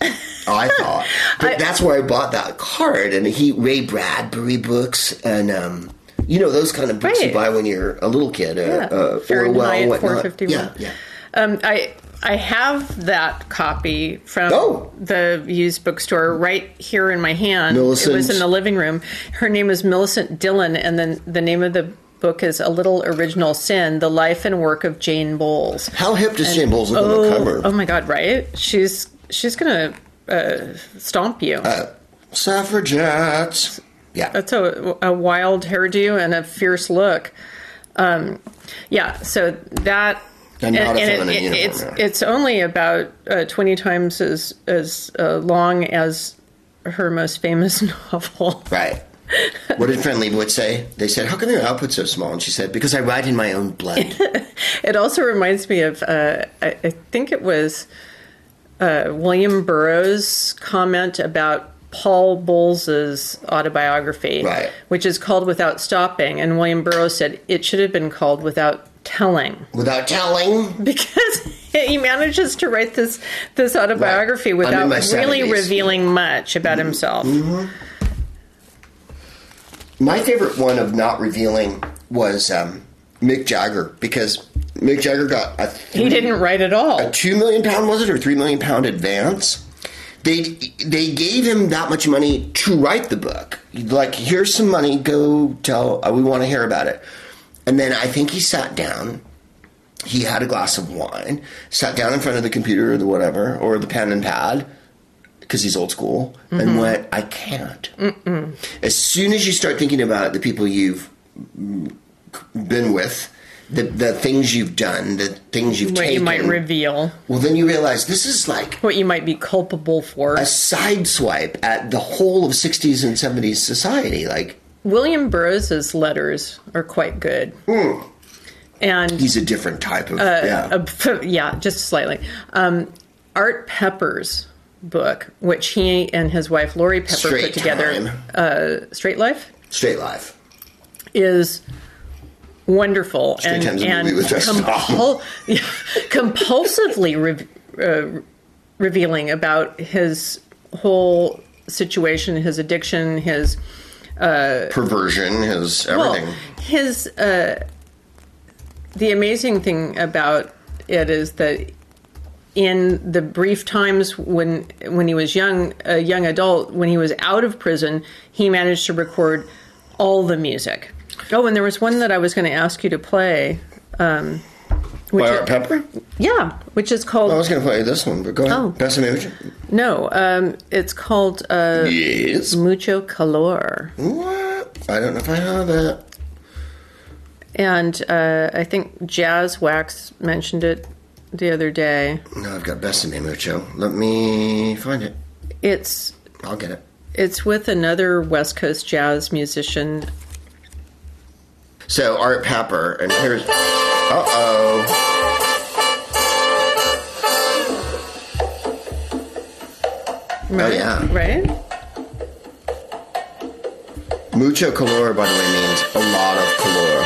[SPEAKER 1] I [laughs] thought, but that's where I bought that card, and he Ray Bradbury books, and um, you know those kind of books you buy when you're a little kid, uh,
[SPEAKER 2] Yeah.
[SPEAKER 1] uh,
[SPEAKER 2] Fahrenheit
[SPEAKER 1] whatnot.
[SPEAKER 2] 451.
[SPEAKER 1] Yeah, yeah.
[SPEAKER 2] Um, I I have that copy from
[SPEAKER 1] Oh.
[SPEAKER 2] the used bookstore right here in my hand. It was in the living room. Her name is Millicent Dillon, and then the name of the book is A Little Original Sin: The Life and Work of Jane Bowles.
[SPEAKER 1] How hip does Jane Bowles look on the cover?
[SPEAKER 2] Oh my God! Right? She's she's gonna uh, stomp you.
[SPEAKER 1] Uh, Suffragettes. Yeah.
[SPEAKER 2] That's a, a wild hairdo and a fierce look. Um, yeah, so that.
[SPEAKER 1] And not a
[SPEAKER 2] it- it- it's it's only about uh, twenty times as as uh, long as her most famous [laughs] novel.
[SPEAKER 1] Right. What did Fran Lebowitz say? They said, "How come your output's so small?" And she said, "Because I write in my own blood." [laughs]
[SPEAKER 2] It also reminds me of uh, I, I think it was uh, William Burroughs' comment about Paul Bowles's autobiography,
[SPEAKER 1] Right.
[SPEAKER 2] which is called Without Stopping, and William Burroughs said it should have been called Without Telling.
[SPEAKER 1] Without telling,
[SPEAKER 2] because [laughs] he manages to write this this autobiography
[SPEAKER 1] Right.
[SPEAKER 2] Without really
[SPEAKER 1] 70s.
[SPEAKER 2] revealing much about himself.
[SPEAKER 1] my favorite one of not revealing was um, Mick Jagger because Mick Jagger got a
[SPEAKER 2] He didn't write at all.
[SPEAKER 1] a two million pound was it or three million pound advance. They they gave him that much money to write the book. Like, here's some money. Go tell. Uh, we want to hear about it. And then I think he sat down. He had a glass of wine. Sat down in front of the computer or the whatever or the pen and pad because he's old school and mm-hmm. went. I can't. As soon as you start thinking about the people you've been with. The, the things you've done, the things you've
[SPEAKER 2] what
[SPEAKER 1] taken.
[SPEAKER 2] you might reveal,
[SPEAKER 1] Well, then you realize this is like
[SPEAKER 2] what you might be culpable for.
[SPEAKER 1] a sideswipe at the whole of 60s and 70s society. Like,
[SPEAKER 2] William Burroughs's letters are quite good, and
[SPEAKER 1] he's a different type of. yeah.
[SPEAKER 2] uh, yeah, just slightly. Um, Art Pepper's book, which he and his wife Laurie Pepper
[SPEAKER 1] Straight
[SPEAKER 2] put together, uh, Straight Life,
[SPEAKER 1] Straight Life.
[SPEAKER 2] is wonderful
[SPEAKER 1] Straight
[SPEAKER 2] and,
[SPEAKER 1] a
[SPEAKER 2] and compul- [laughs] compulsively re- uh, revealing about his whole situation, his addiction, his
[SPEAKER 1] Perversion, his everything.
[SPEAKER 2] well, his uh, the amazing thing about it is that in the brief times when when he was young, a young adult, when he was out of prison, he managed to record all the music. Oh, and there was one that I was going to ask you to play. Um, which
[SPEAKER 1] By Art Pepper?
[SPEAKER 2] yeah, which is called
[SPEAKER 1] I was going to play this one, but go ahead.
[SPEAKER 2] Oh.
[SPEAKER 1] Best image.
[SPEAKER 2] no, um, it's called uh,
[SPEAKER 1] Yes.
[SPEAKER 2] Mucho Calor.
[SPEAKER 1] What? I don't know if I have that.
[SPEAKER 2] And uh, I think Jazz Wax mentioned it the other day.
[SPEAKER 1] No, I've got Besame Mucho. Let me find it.
[SPEAKER 2] It's
[SPEAKER 1] I'll get it.
[SPEAKER 2] it's with another West Coast jazz musician.
[SPEAKER 1] So Art Pepper, and here's. Uh oh.
[SPEAKER 2] Right?
[SPEAKER 1] yeah.
[SPEAKER 2] Right?
[SPEAKER 1] Mucho calor, by the way, means a lot of calor.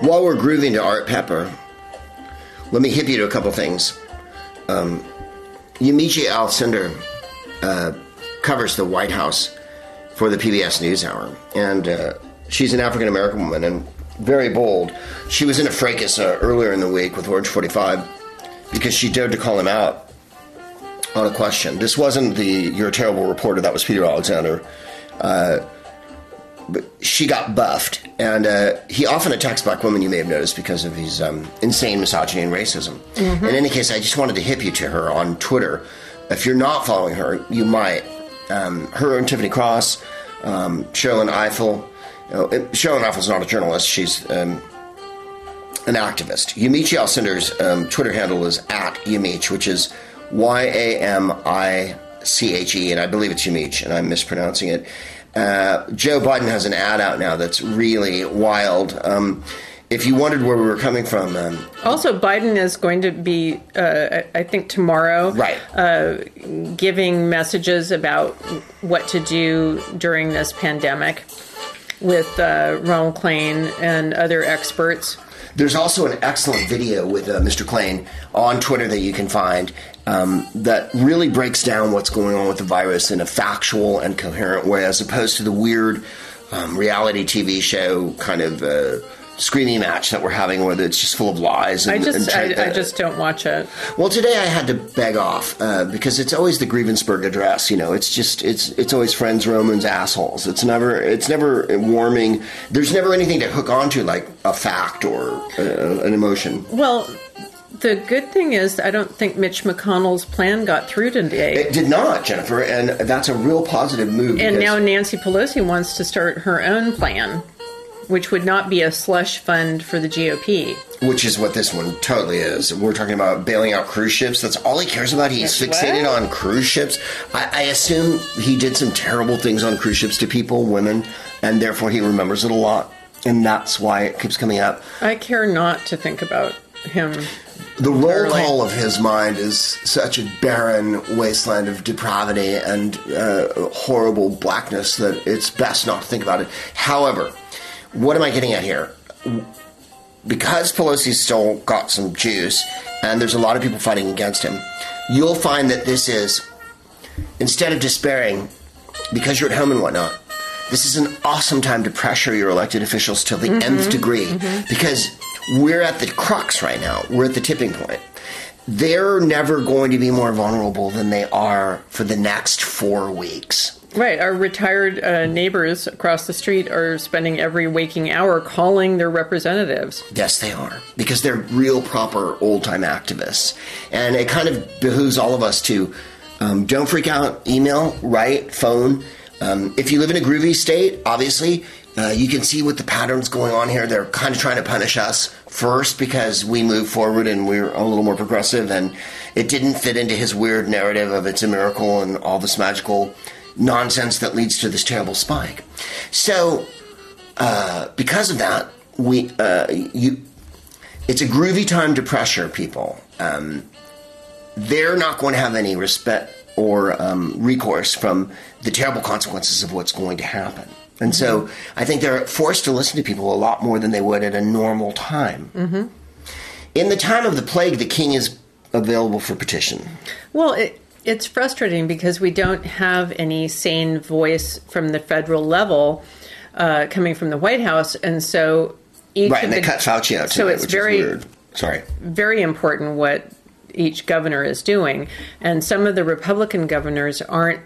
[SPEAKER 1] While we're grooving to Art Pepper, let me hip you to a couple things. Um, Yamiche Alcindor uh, covers the White House for the PBS NewsHour, and uh, she's an African American woman and very bold. She was in a fracas uh, earlier in the week with Orange 45 because she dared to call him out on a question. This wasn't the "You're a terrible reporter." That was Peter Alexander. Uh, but she got buffed, and uh, he often attacks black women. You may have noticed because of his um, insane misogyny and racism. In any case, I just wanted to hip you to her on Twitter. If you're not following her, you might. Um, her and Tiffany Cross, um, Sherrilyn Ifill. You know, it- Sherrilyn Ifill's not a journalist; she's um, an activist. Yamiche Alcindor's um, Twitter handle is at Yamiche, which is Y A M I C H E, and I believe it's Yamiche, and I'm mispronouncing it. Uh, Joe Biden has an ad out now that's really wild. Um, if you wondered where we were coming from, um,
[SPEAKER 2] Also, Biden is going to be, uh, I think, tomorrow,
[SPEAKER 1] right?
[SPEAKER 2] giving messages about what to do during this pandemic with uh, Ronald Klain and other experts.
[SPEAKER 1] There's also an excellent video with uh, Mr. Klain on Twitter that you can find um, that really breaks down what's going on with the virus in a factual and coherent way, as opposed to the weird um, reality TV show kind of uh, screaming match that we're having, where it's just full of lies. And,
[SPEAKER 2] I just,
[SPEAKER 1] and
[SPEAKER 2] I, I just don't watch it.
[SPEAKER 1] well, today I had to beg off uh, because it's always the Grievensburg address. You know, it's just it's it's always friends, Romans, assholes. It's never it's never warming. There's never anything to hook onto like a fact or uh, an emotion.
[SPEAKER 2] Well, the good thing is, I don't think Mitch McConnell's plan got through today.
[SPEAKER 1] It did not, Jennifer, and that's a real positive move.
[SPEAKER 2] and now Nancy Pelosi wants to start her own plan, which would not be a slush fund for the GOP.
[SPEAKER 1] which is what this one totally is. We're talking about bailing out cruise ships. That's all he cares about. He's
[SPEAKER 2] What?
[SPEAKER 1] fixated on cruise ships. I, I assume he did some terrible things on cruise ships to people, women, and therefore he remembers it a lot. And that's why it keeps coming up.
[SPEAKER 2] I care not to think about him.
[SPEAKER 1] The roll call of his mind is such a barren wasteland of depravity and uh, horrible blackness that it's best not to think about it. However, what am I getting at here? Because Pelosi's still got some juice, and there's a lot of people fighting against him, you'll find that this is, instead of despairing, because you're at home and whatnot, this is an awesome time to pressure your elected officials to the nth degree because we're at the crux right now. We're at the tipping point. They're never going to be more vulnerable than they are for the next four weeks.
[SPEAKER 2] Right, our retired uh, neighbors across the street are spending every waking hour calling their representatives.
[SPEAKER 1] Yes, they are. Because they're real, proper, old time activists. And it kind of behooves all of us to um, don't freak out, email, write, phone. Um, if you live in a groovy state, obviously, Uh, you can see what the patterns going on here. They're kind of trying to punish us first because we moved forward and we're a little more progressive, and it didn't fit into his weird narrative of it's a miracle and all this magical nonsense that leads to this terrible spike. So, uh, because of that, we uh, you it's a groovy time to pressure people. Um, they're not going to have any respect or um, recourse from the terrible consequences of what's going to happen. And so I think they're forced to listen to people a lot more than they would at a normal time. Mm-hmm. In the time of the plague, the king is available for petition.
[SPEAKER 2] Well, it, it's frustrating because we don't have any sane voice from the federal level uh, coming from the White House, and so each
[SPEAKER 1] Right, and they
[SPEAKER 2] the-
[SPEAKER 1] cut Fauci out
[SPEAKER 2] So it's
[SPEAKER 1] which
[SPEAKER 2] very
[SPEAKER 1] is weird. Sorry.
[SPEAKER 2] very important what each governor is doing, and some of the Republican governors aren't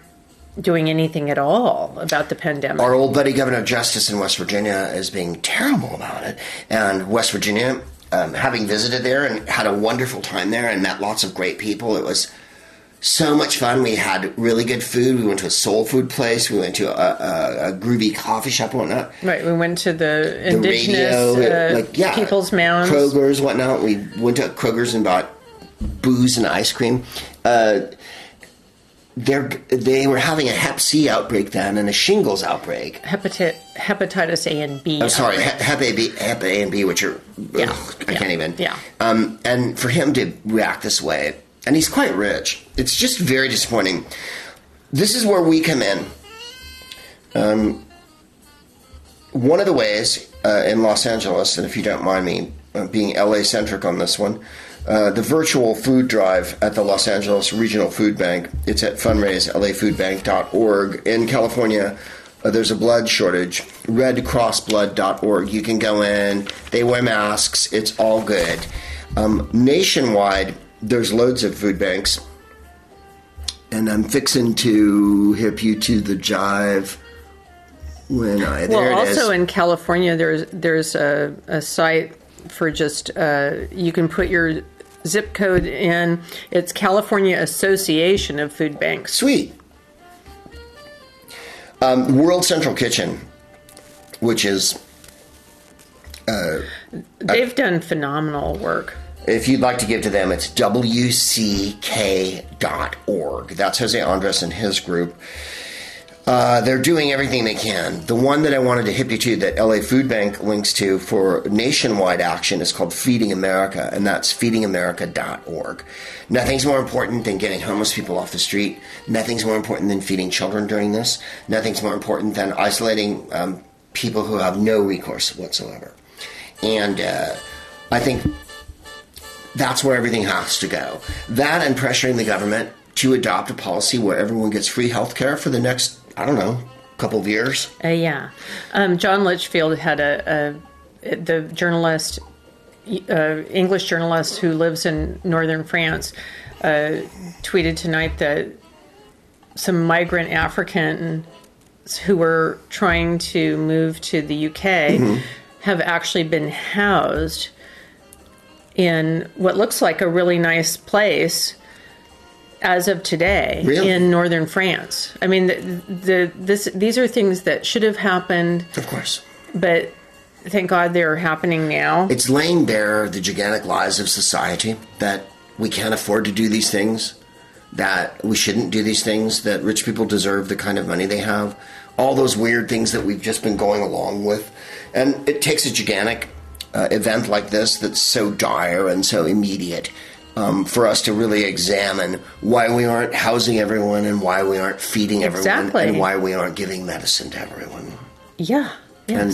[SPEAKER 2] doing anything at all about the pandemic.
[SPEAKER 1] Our old buddy Governor Justice in West Virginia is being terrible about it. And West Virginia, um, having visited there and had a wonderful time there and met lots of great people, it was so much fun. We had really good food. We went to a soul food place. We went to a, a, a groovy coffee shop and whatnot.
[SPEAKER 2] right, we went to the
[SPEAKER 1] The
[SPEAKER 2] indigenous
[SPEAKER 1] radio,
[SPEAKER 2] uh,
[SPEAKER 1] like yeah,
[SPEAKER 2] people's mounds.
[SPEAKER 1] Kroger's, whatnot. We went to Kroger's and bought booze and ice cream. Uh, they were having a Hep C outbreak then and a shingles outbreak.
[SPEAKER 2] Hepati- hepatitis A and B.
[SPEAKER 1] I'm sorry,
[SPEAKER 2] outbreak.
[SPEAKER 1] Hep A, B, Hep A and B, which are
[SPEAKER 2] Yeah.
[SPEAKER 1] ugh, I
[SPEAKER 2] Yeah.
[SPEAKER 1] can't even.
[SPEAKER 2] Yeah.
[SPEAKER 1] Um, and for him to react this way, and he's quite rich, it's just very disappointing. This is where we come in. Um, one of the ways uh, in Los Angeles, and if you don't mind me uh, being LA centric on this one, uh, the virtual food drive at the Los Angeles Regional Food Bank. It's at fundraiselafoodbank.org. In California, uh, there's a blood shortage. RedCrossBlood.org. You can go in. They wear masks. It's all good. Um, nationwide, there's loads of food banks. And I'm fixing to hip you to the jive when I. There
[SPEAKER 2] Well,
[SPEAKER 1] it is.
[SPEAKER 2] also in California, there's there's a, a site for just uh, you can put your zip code in. It's California Association of Food Banks.
[SPEAKER 1] Sweet. Um, World Central Kitchen, which is,
[SPEAKER 2] They've done phenomenal work.
[SPEAKER 1] if you'd like to give to them, it's wck.org. That's Jose Andres and his group. Uh, they're doing everything they can. The one that I wanted to hip you to that LA Food Bank links to for nationwide action is called Feeding America, and that's feedingamerica.org. Nothing's more important than getting homeless people off the street. Nothing's more important than feeding children during this. Nothing's more important than isolating um, people who have no recourse whatsoever. And uh, I think that's where everything has to go. That and pressuring the government to adopt a policy where everyone gets free health care for the next, I don't know, couple of years.
[SPEAKER 2] Uh, yeah, um, John Lichfield had a, a the journalist, uh, English journalist who lives in northern France, uh, tweeted tonight that some migrant African who were trying to move to the UK have actually been housed in what looks like a really nice place as of today
[SPEAKER 1] Really?
[SPEAKER 2] in northern France. I mean, the, the this these are things that should have happened,
[SPEAKER 1] Of course.
[SPEAKER 2] but thank God they're happening now.
[SPEAKER 1] It's laying bare the gigantic lies of society that we can't afford to do these things, that we shouldn't do these things, that rich people deserve the kind of money they have, all those weird things that we've just been going along with. And it takes a gigantic uh, event like this that's so dire and so immediate um, for us to really examine why we aren't housing everyone and why we aren't feeding everyone
[SPEAKER 2] Exactly.
[SPEAKER 1] and why we aren't giving medicine to everyone.
[SPEAKER 2] yeah.
[SPEAKER 1] And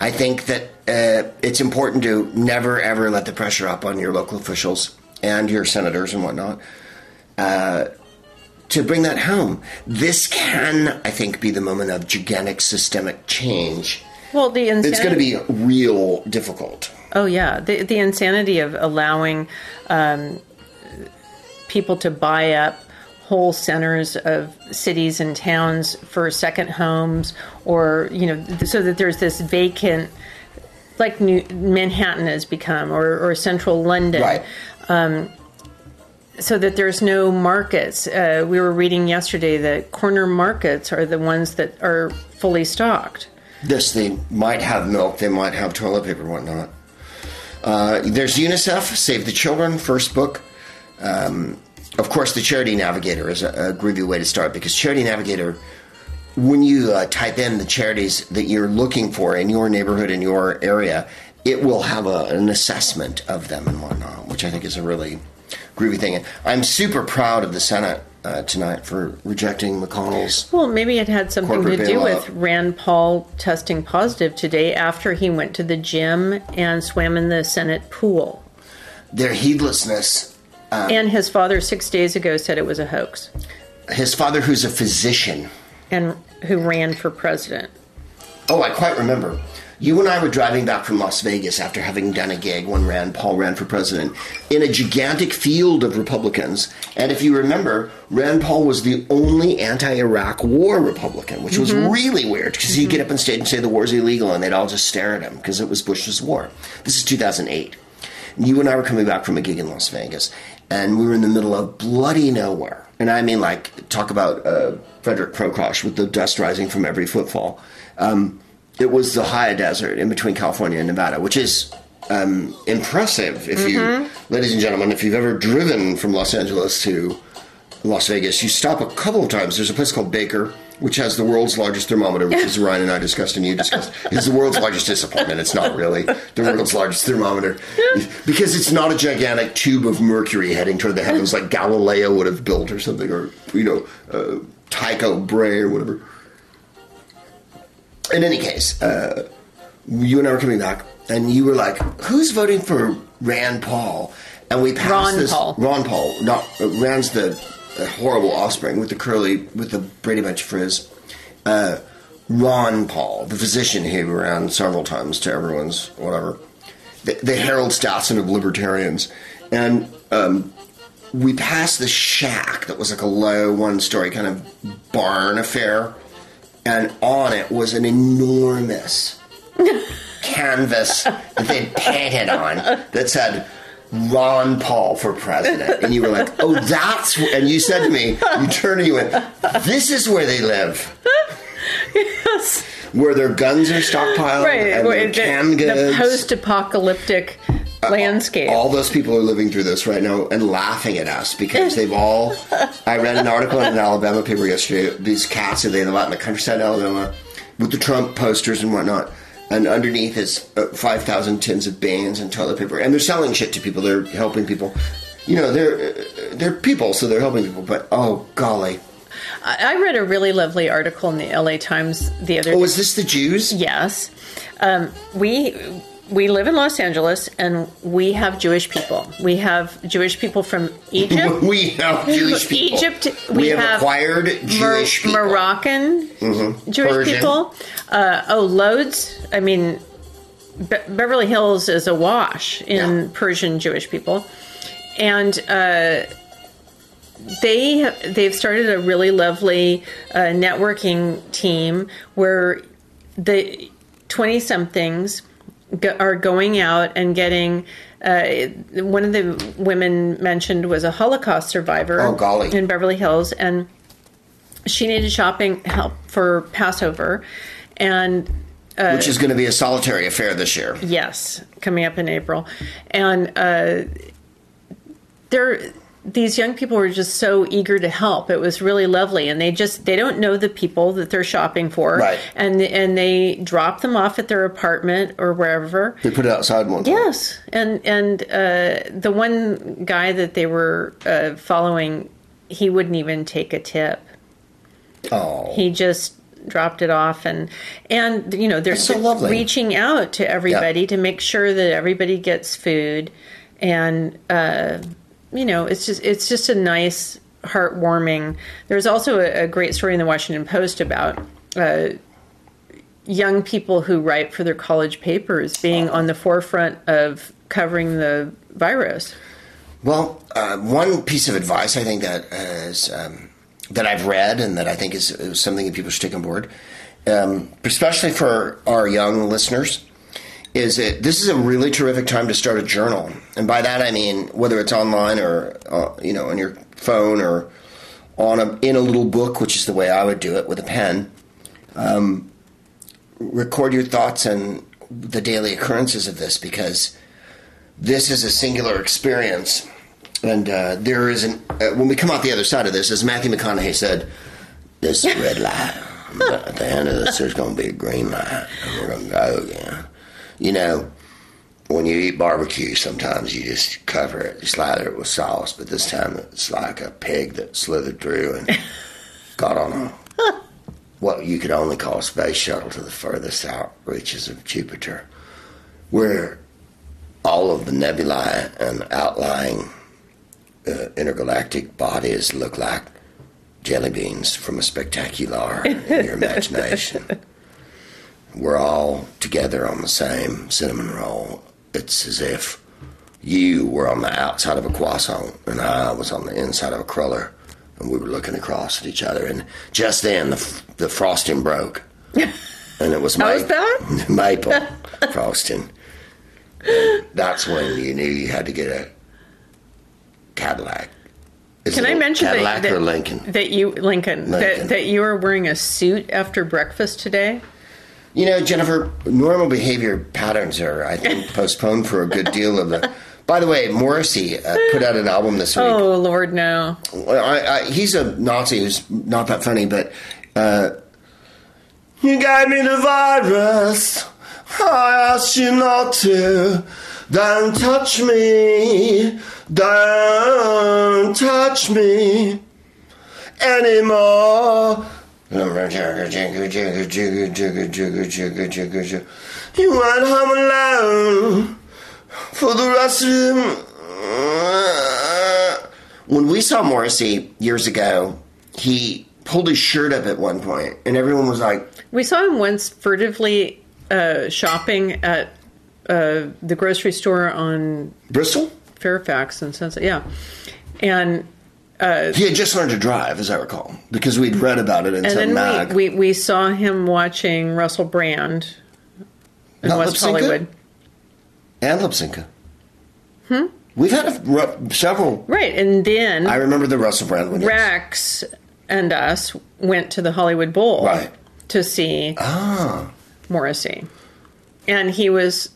[SPEAKER 1] I think that uh, it's important to never ever let the pressure up on your local officials and your senators and whatnot uh, to bring that home. This can, I think, be the moment of gigantic systemic change.
[SPEAKER 2] well, the insanity.
[SPEAKER 1] It's going to be real difficult.
[SPEAKER 2] Oh yeah, the the insanity of allowing um, people to buy up whole centers of cities and towns for second homes, or you know, so that there's this vacant, like New Manhattan has become, or or central London,
[SPEAKER 1] Right.
[SPEAKER 2] so that there's no markets. Uh, we were reading yesterday that corner markets are the ones that are fully stocked.
[SPEAKER 1] this. They might have milk, they might have toilet paper, whatnot. Uh, there's UNICEF, Save the Children, first book. Um, of course, the Charity Navigator is a, a groovy way to start because Charity Navigator, when you uh, type in the charities that you're looking for in your neighborhood, in your area, it will have a, an assessment of them and whatnot, which I think is a really groovy thing. And I'm super proud of the Senate uh, tonight for rejecting McConnell's.
[SPEAKER 2] Well, maybe it had something to do
[SPEAKER 1] bailout.
[SPEAKER 2] with Rand Paul testing positive today after he went to the gym and swam in the Senate pool.
[SPEAKER 1] Their heedlessness.
[SPEAKER 2] and his father, six days ago, said it was a hoax
[SPEAKER 1] His father, who's a physician,
[SPEAKER 2] and who ran for president.
[SPEAKER 1] Oh, I quite remember. You and I were driving back from Las Vegas after having done a gig when Rand Paul ran for president in a gigantic field of Republicans. And if you remember, Rand Paul was the only anti Iraq war Republican, which was really weird because he'd get up on stage and say the war's illegal and they'd all just stare at him because it was Bush's war. This is 2008. You and I were coming back from a gig in Las Vegas and we were in the middle of bloody nowhere. And I mean, like, talk about uh, Frederic Prokosch with the dust rising from every footfall. Um, it was the high desert in between California and Nevada, which is um, impressive. If you, ladies and gentlemen, if you've ever driven from Los Angeles to Las Vegas, you stop a couple of times. There's a place called Baker, which has the world's largest thermometer, which is Ryan and I discussed and you discussed. It's the world's largest disappointment. It's not really the world's largest thermometer because it's not a gigantic tube of mercury heading toward the heavens like Galileo would have built or something, or you know, uh, Tycho Brahe or whatever. In any case, uh, you and I were coming back, and you were like, "Who's voting for Rand Paul?" And we passed
[SPEAKER 2] Ron
[SPEAKER 1] this.
[SPEAKER 2] Paul.
[SPEAKER 1] Ron Paul. Not uh, Rand's the uh, horrible offspring with the curly, with the Brady Bunch frizz. Uh, Ron Paul, the physician who ran several times to everyone's whatever, the, the Harold Stassen of libertarians, and um, we passed the shack that was like a low one-story kind of barn affair, and on it was an enormous [laughs] canvas that they'd painted on that said Ron Paul for president. And you were like, oh, that's, wh-" and you said to me, you turned and you went, this is where they live.
[SPEAKER 2] Yes.
[SPEAKER 1] Where their guns are stockpiled
[SPEAKER 2] Right.
[SPEAKER 1] and their
[SPEAKER 2] the,
[SPEAKER 1] canned
[SPEAKER 2] the post-apocalyptic landscape.
[SPEAKER 1] All those people are living through this right now and laughing at us because they've all. [laughs] I read an article in an Alabama paper yesterday. These cats they live out in the countryside of Alabama with the Trump posters and whatnot. And underneath is uh, 5,000 tins of beans and toilet paper. And they're selling shit to people. They're helping people. You know, they're, uh, they're people, so they're helping people. But oh, golly.
[SPEAKER 2] I I read a really lovely article in the LA Times the other
[SPEAKER 1] Oh,
[SPEAKER 2] day.
[SPEAKER 1] is this the Jews?
[SPEAKER 2] Yes. Um, we we live in Los Angeles and we have Jewish people. We have Jewish people from Egypt. [laughs]
[SPEAKER 1] We have Jewish [laughs] people.
[SPEAKER 2] Egypt,
[SPEAKER 1] We,
[SPEAKER 2] we
[SPEAKER 1] have,
[SPEAKER 2] have
[SPEAKER 1] acquired Jewish people. Mm-hmm.
[SPEAKER 2] Moroccan Jewish
[SPEAKER 1] Persian.
[SPEAKER 2] people. Uh, oh, loads. I mean, Be- Beverly Hills is awash in
[SPEAKER 1] Yeah.
[SPEAKER 2] Persian Jewish people, and uh, they they've started a really lovely uh, networking team where the twenty somethings go- are going out and getting. Uh, one of the women mentioned was a Holocaust survivor
[SPEAKER 1] Oh, golly.
[SPEAKER 2] in Beverly Hills, and she needed shopping help for Passover, and
[SPEAKER 1] which is going to be a solitary affair this year.
[SPEAKER 2] Yes, coming up in April, and uh, they're these young people were just so eager to help. It was really lovely, and they just they don't know the people that they're shopping for,
[SPEAKER 1] Right.
[SPEAKER 2] And and they drop them off at their apartment or wherever.
[SPEAKER 1] They put it outside one time.
[SPEAKER 2] Yes, and and uh, the one guy that they were uh, following, he wouldn't even take a tip.
[SPEAKER 1] Oh.
[SPEAKER 2] He just dropped it off and and you know they're
[SPEAKER 1] so
[SPEAKER 2] reaching out to everybody to make sure that everybody gets food and uh, you know it's just it's just a nice heartwarming there's also a, a great story in the washington post about uh, young people who write for their college papers being on the forefront of covering the virus.
[SPEAKER 1] Well, uh, one piece of advice I think that is um, that I've read and that I think is, is something that people should take on board, um, especially for our young listeners, is that this is a really terrific time to start a journal, and by that I mean whether it's online or uh, you know on your phone or on a in a little book, which is the way I would do it with a pen. record your thoughts and the daily occurrences of this because this is a singular experience. And uh, there is an, uh, when we come out the other side of this, as Matthew McConaughey said, this red light. At [laughs] the end of this, there's going to be a green light, and we're going to go again. You know, when you eat barbecue, sometimes you just cover it, you slather it with sauce, but this time it's like a pig that slithered through and [laughs] got on a what you could only call a space shuttle to the furthest out reaches of Jupiter, where all of the nebulae and outlying uh, intergalactic bodies look like jelly beans from a spectacular [laughs] in your imagination. We're all together on the same cinnamon roll. It's as if you were on the outside of a croissant and I was on the inside of a cruller, and we were looking across at each other. And just then, the, the frosting broke, [laughs] and it was
[SPEAKER 2] How was that? [laughs]
[SPEAKER 1] maple [laughs] frosting. And that's when you knew you had to get a Cadillac. Is
[SPEAKER 2] Can I mention that,
[SPEAKER 1] Cadillac
[SPEAKER 2] that
[SPEAKER 1] or Lincoln?
[SPEAKER 2] that you Lincoln,
[SPEAKER 1] Lincoln.
[SPEAKER 2] That, that you are wearing a suit after breakfast today?
[SPEAKER 1] You know, Jennifer, normal behavior patterns are, I think, [laughs] postponed for a good deal of the. By the way, Morrissey uh, put out an album this week.
[SPEAKER 2] Oh Lord, no!
[SPEAKER 1] I, I, he's a Nazi who's not that funny, but uh, you gave me the virus. I asked you not to. Don't touch me. Don't touch me anymore. You went home alone for the rest of him. When we saw Morrissey years ago, he pulled his shirt up at one point, and everyone was like,
[SPEAKER 2] We saw him once furtively uh, shopping at uh, the grocery store on
[SPEAKER 1] Bristol?
[SPEAKER 2] Fairfax and Sunset. Yeah, and
[SPEAKER 1] He had just learned to drive, as I recall, because we'd read about it in
[SPEAKER 2] and
[SPEAKER 1] some mag.
[SPEAKER 2] we, we we saw him watching Russell Brand in
[SPEAKER 1] Not
[SPEAKER 2] West
[SPEAKER 1] Lip Sync It?
[SPEAKER 2] Hollywood.
[SPEAKER 1] and Lypsinka. Hmm? We've had a, several.
[SPEAKER 2] Right, and then
[SPEAKER 1] I remember the Russell Brand one.
[SPEAKER 2] Rex and us went to the Hollywood Bowl
[SPEAKER 1] Right.
[SPEAKER 2] to see
[SPEAKER 1] Ah.
[SPEAKER 2] Morrissey. And he was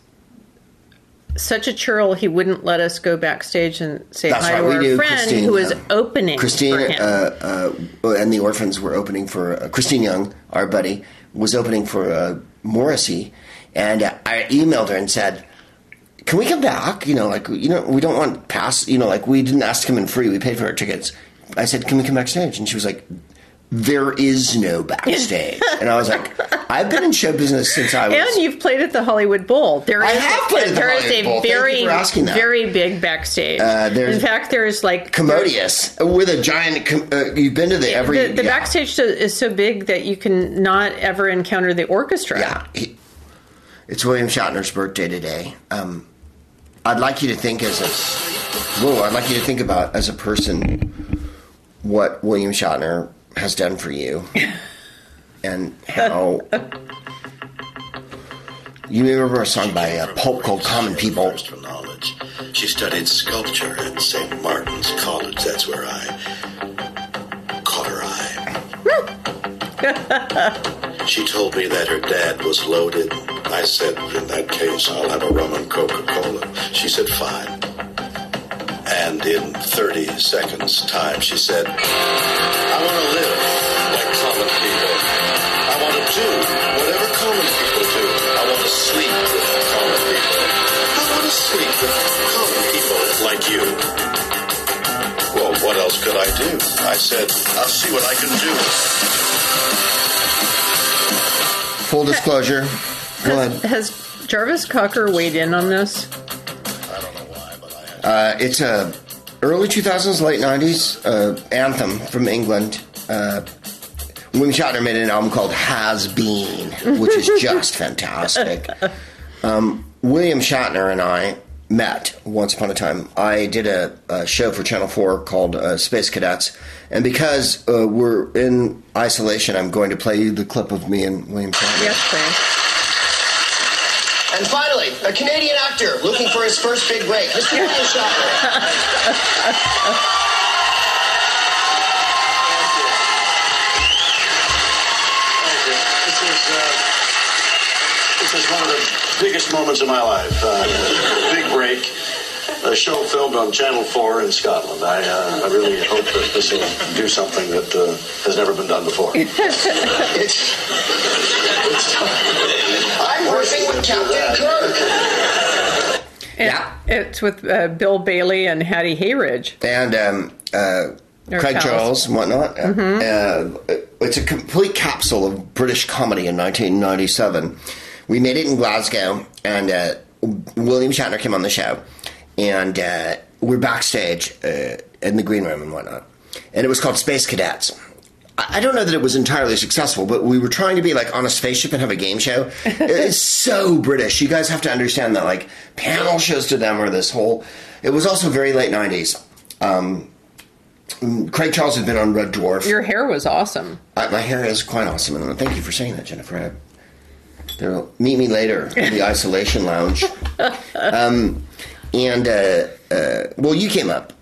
[SPEAKER 2] such a churl, he wouldn't let us go backstage and say
[SPEAKER 1] That's
[SPEAKER 2] hi
[SPEAKER 1] right,
[SPEAKER 2] to our friend
[SPEAKER 1] Christine,
[SPEAKER 2] who was
[SPEAKER 1] uh,
[SPEAKER 2] opening
[SPEAKER 1] Christine
[SPEAKER 2] him.
[SPEAKER 1] uh, uh, and the Orphans were opening for uh, Christine Young, our buddy, was opening for uh, Morrissey, and uh, I emailed her and said, "Can we come back? You know, like you know, we don't want pass. You know, like we didn't ask to come in free. We paid for our tickets." I said, "Can we come backstage?" And she was like. There is no backstage, [laughs] and I was like, "I've been in show business since I was."
[SPEAKER 2] and you've played at the Hollywood Bowl. There
[SPEAKER 1] I
[SPEAKER 2] is
[SPEAKER 1] have played at the Hollywood
[SPEAKER 2] a
[SPEAKER 1] Bowl. Thank you
[SPEAKER 2] very
[SPEAKER 1] for asking that.
[SPEAKER 2] very big backstage.
[SPEAKER 1] Uh,
[SPEAKER 2] In fact, there's like
[SPEAKER 1] commodious with a giant. com- Uh, you've been to the every
[SPEAKER 2] the, the
[SPEAKER 1] yeah.
[SPEAKER 2] backstage is so big that you can not ever encounter the orchestra.
[SPEAKER 1] Yeah, he, it's William Shatner's birthday today. Um, I'd like you to think as a whoa. I'd like you to think about as a person what William Shatner has done for you, and how. You remember a song by a Pulp called "Common People."
[SPEAKER 4] First for knowledge. She studied sculpture at St. Martin's College. That's where I caught her eye. [laughs] she told me that her dad was loaded. I said, in that case, I'll have a rum and Coca-Cola. She said, fine. And in 30 seconds time, she said, I want to live like common people. I want to do whatever common people do. I want to sleep with common people. I want to sleep with common people like you. Well, what else could I do? I said, I'll see what I can do.
[SPEAKER 1] Full disclosure. Go ahead.
[SPEAKER 2] Has Jarvis Cocker weighed in on this?
[SPEAKER 1] Uh, it's a early 2000s, late 90s uh, anthem from England. Uh, William Shatner made an album called Has Been, which is [laughs] just fantastic. Um, William Shatner and I met once upon a time. I did a, a show for Channel 4 called uh, Space Cadets. And because uh, we're in isolation, I'm going to play you the clip of me and William Shatner.
[SPEAKER 2] Yes, please.
[SPEAKER 1] And finally, a Canadian actor looking for his first big break, Mr. William Shatner.
[SPEAKER 4] This is, uh, one of the biggest moments of my life. Uh, big break. A show filmed on Channel 4 in Scotland. I, uh, I really hope that this will do something that uh, has never been done before. [laughs]
[SPEAKER 1] It's, it's, I'm working with Captain Kirk.
[SPEAKER 2] And
[SPEAKER 1] Yeah.
[SPEAKER 2] It's with uh, Bill Bailey and Hattie Hayridge.
[SPEAKER 1] and um, uh, Craig
[SPEAKER 2] Charles.
[SPEAKER 1] Charles and whatnot. Uh, it's a complete capsule of British comedy in 1997. We made it in Glasgow, and uh, William Shatner came on the show, and uh, we're backstage uh, in the green room and whatnot. And it was called Space Cadets. I don't know that it was entirely successful, but we were trying to be like on a spaceship and have a game show. it's [laughs] so British. You guys have to understand that like panel shows to them are this whole. It was also very late '90s. Um, Craig Charles had been on Red Dwarf.
[SPEAKER 2] Your hair was awesome.
[SPEAKER 1] Uh, my hair is quite awesome, and thank you for saying that, Jennifer. I, they'll meet me later in the [laughs] isolation lounge. Um, and uh, uh, well, you came up.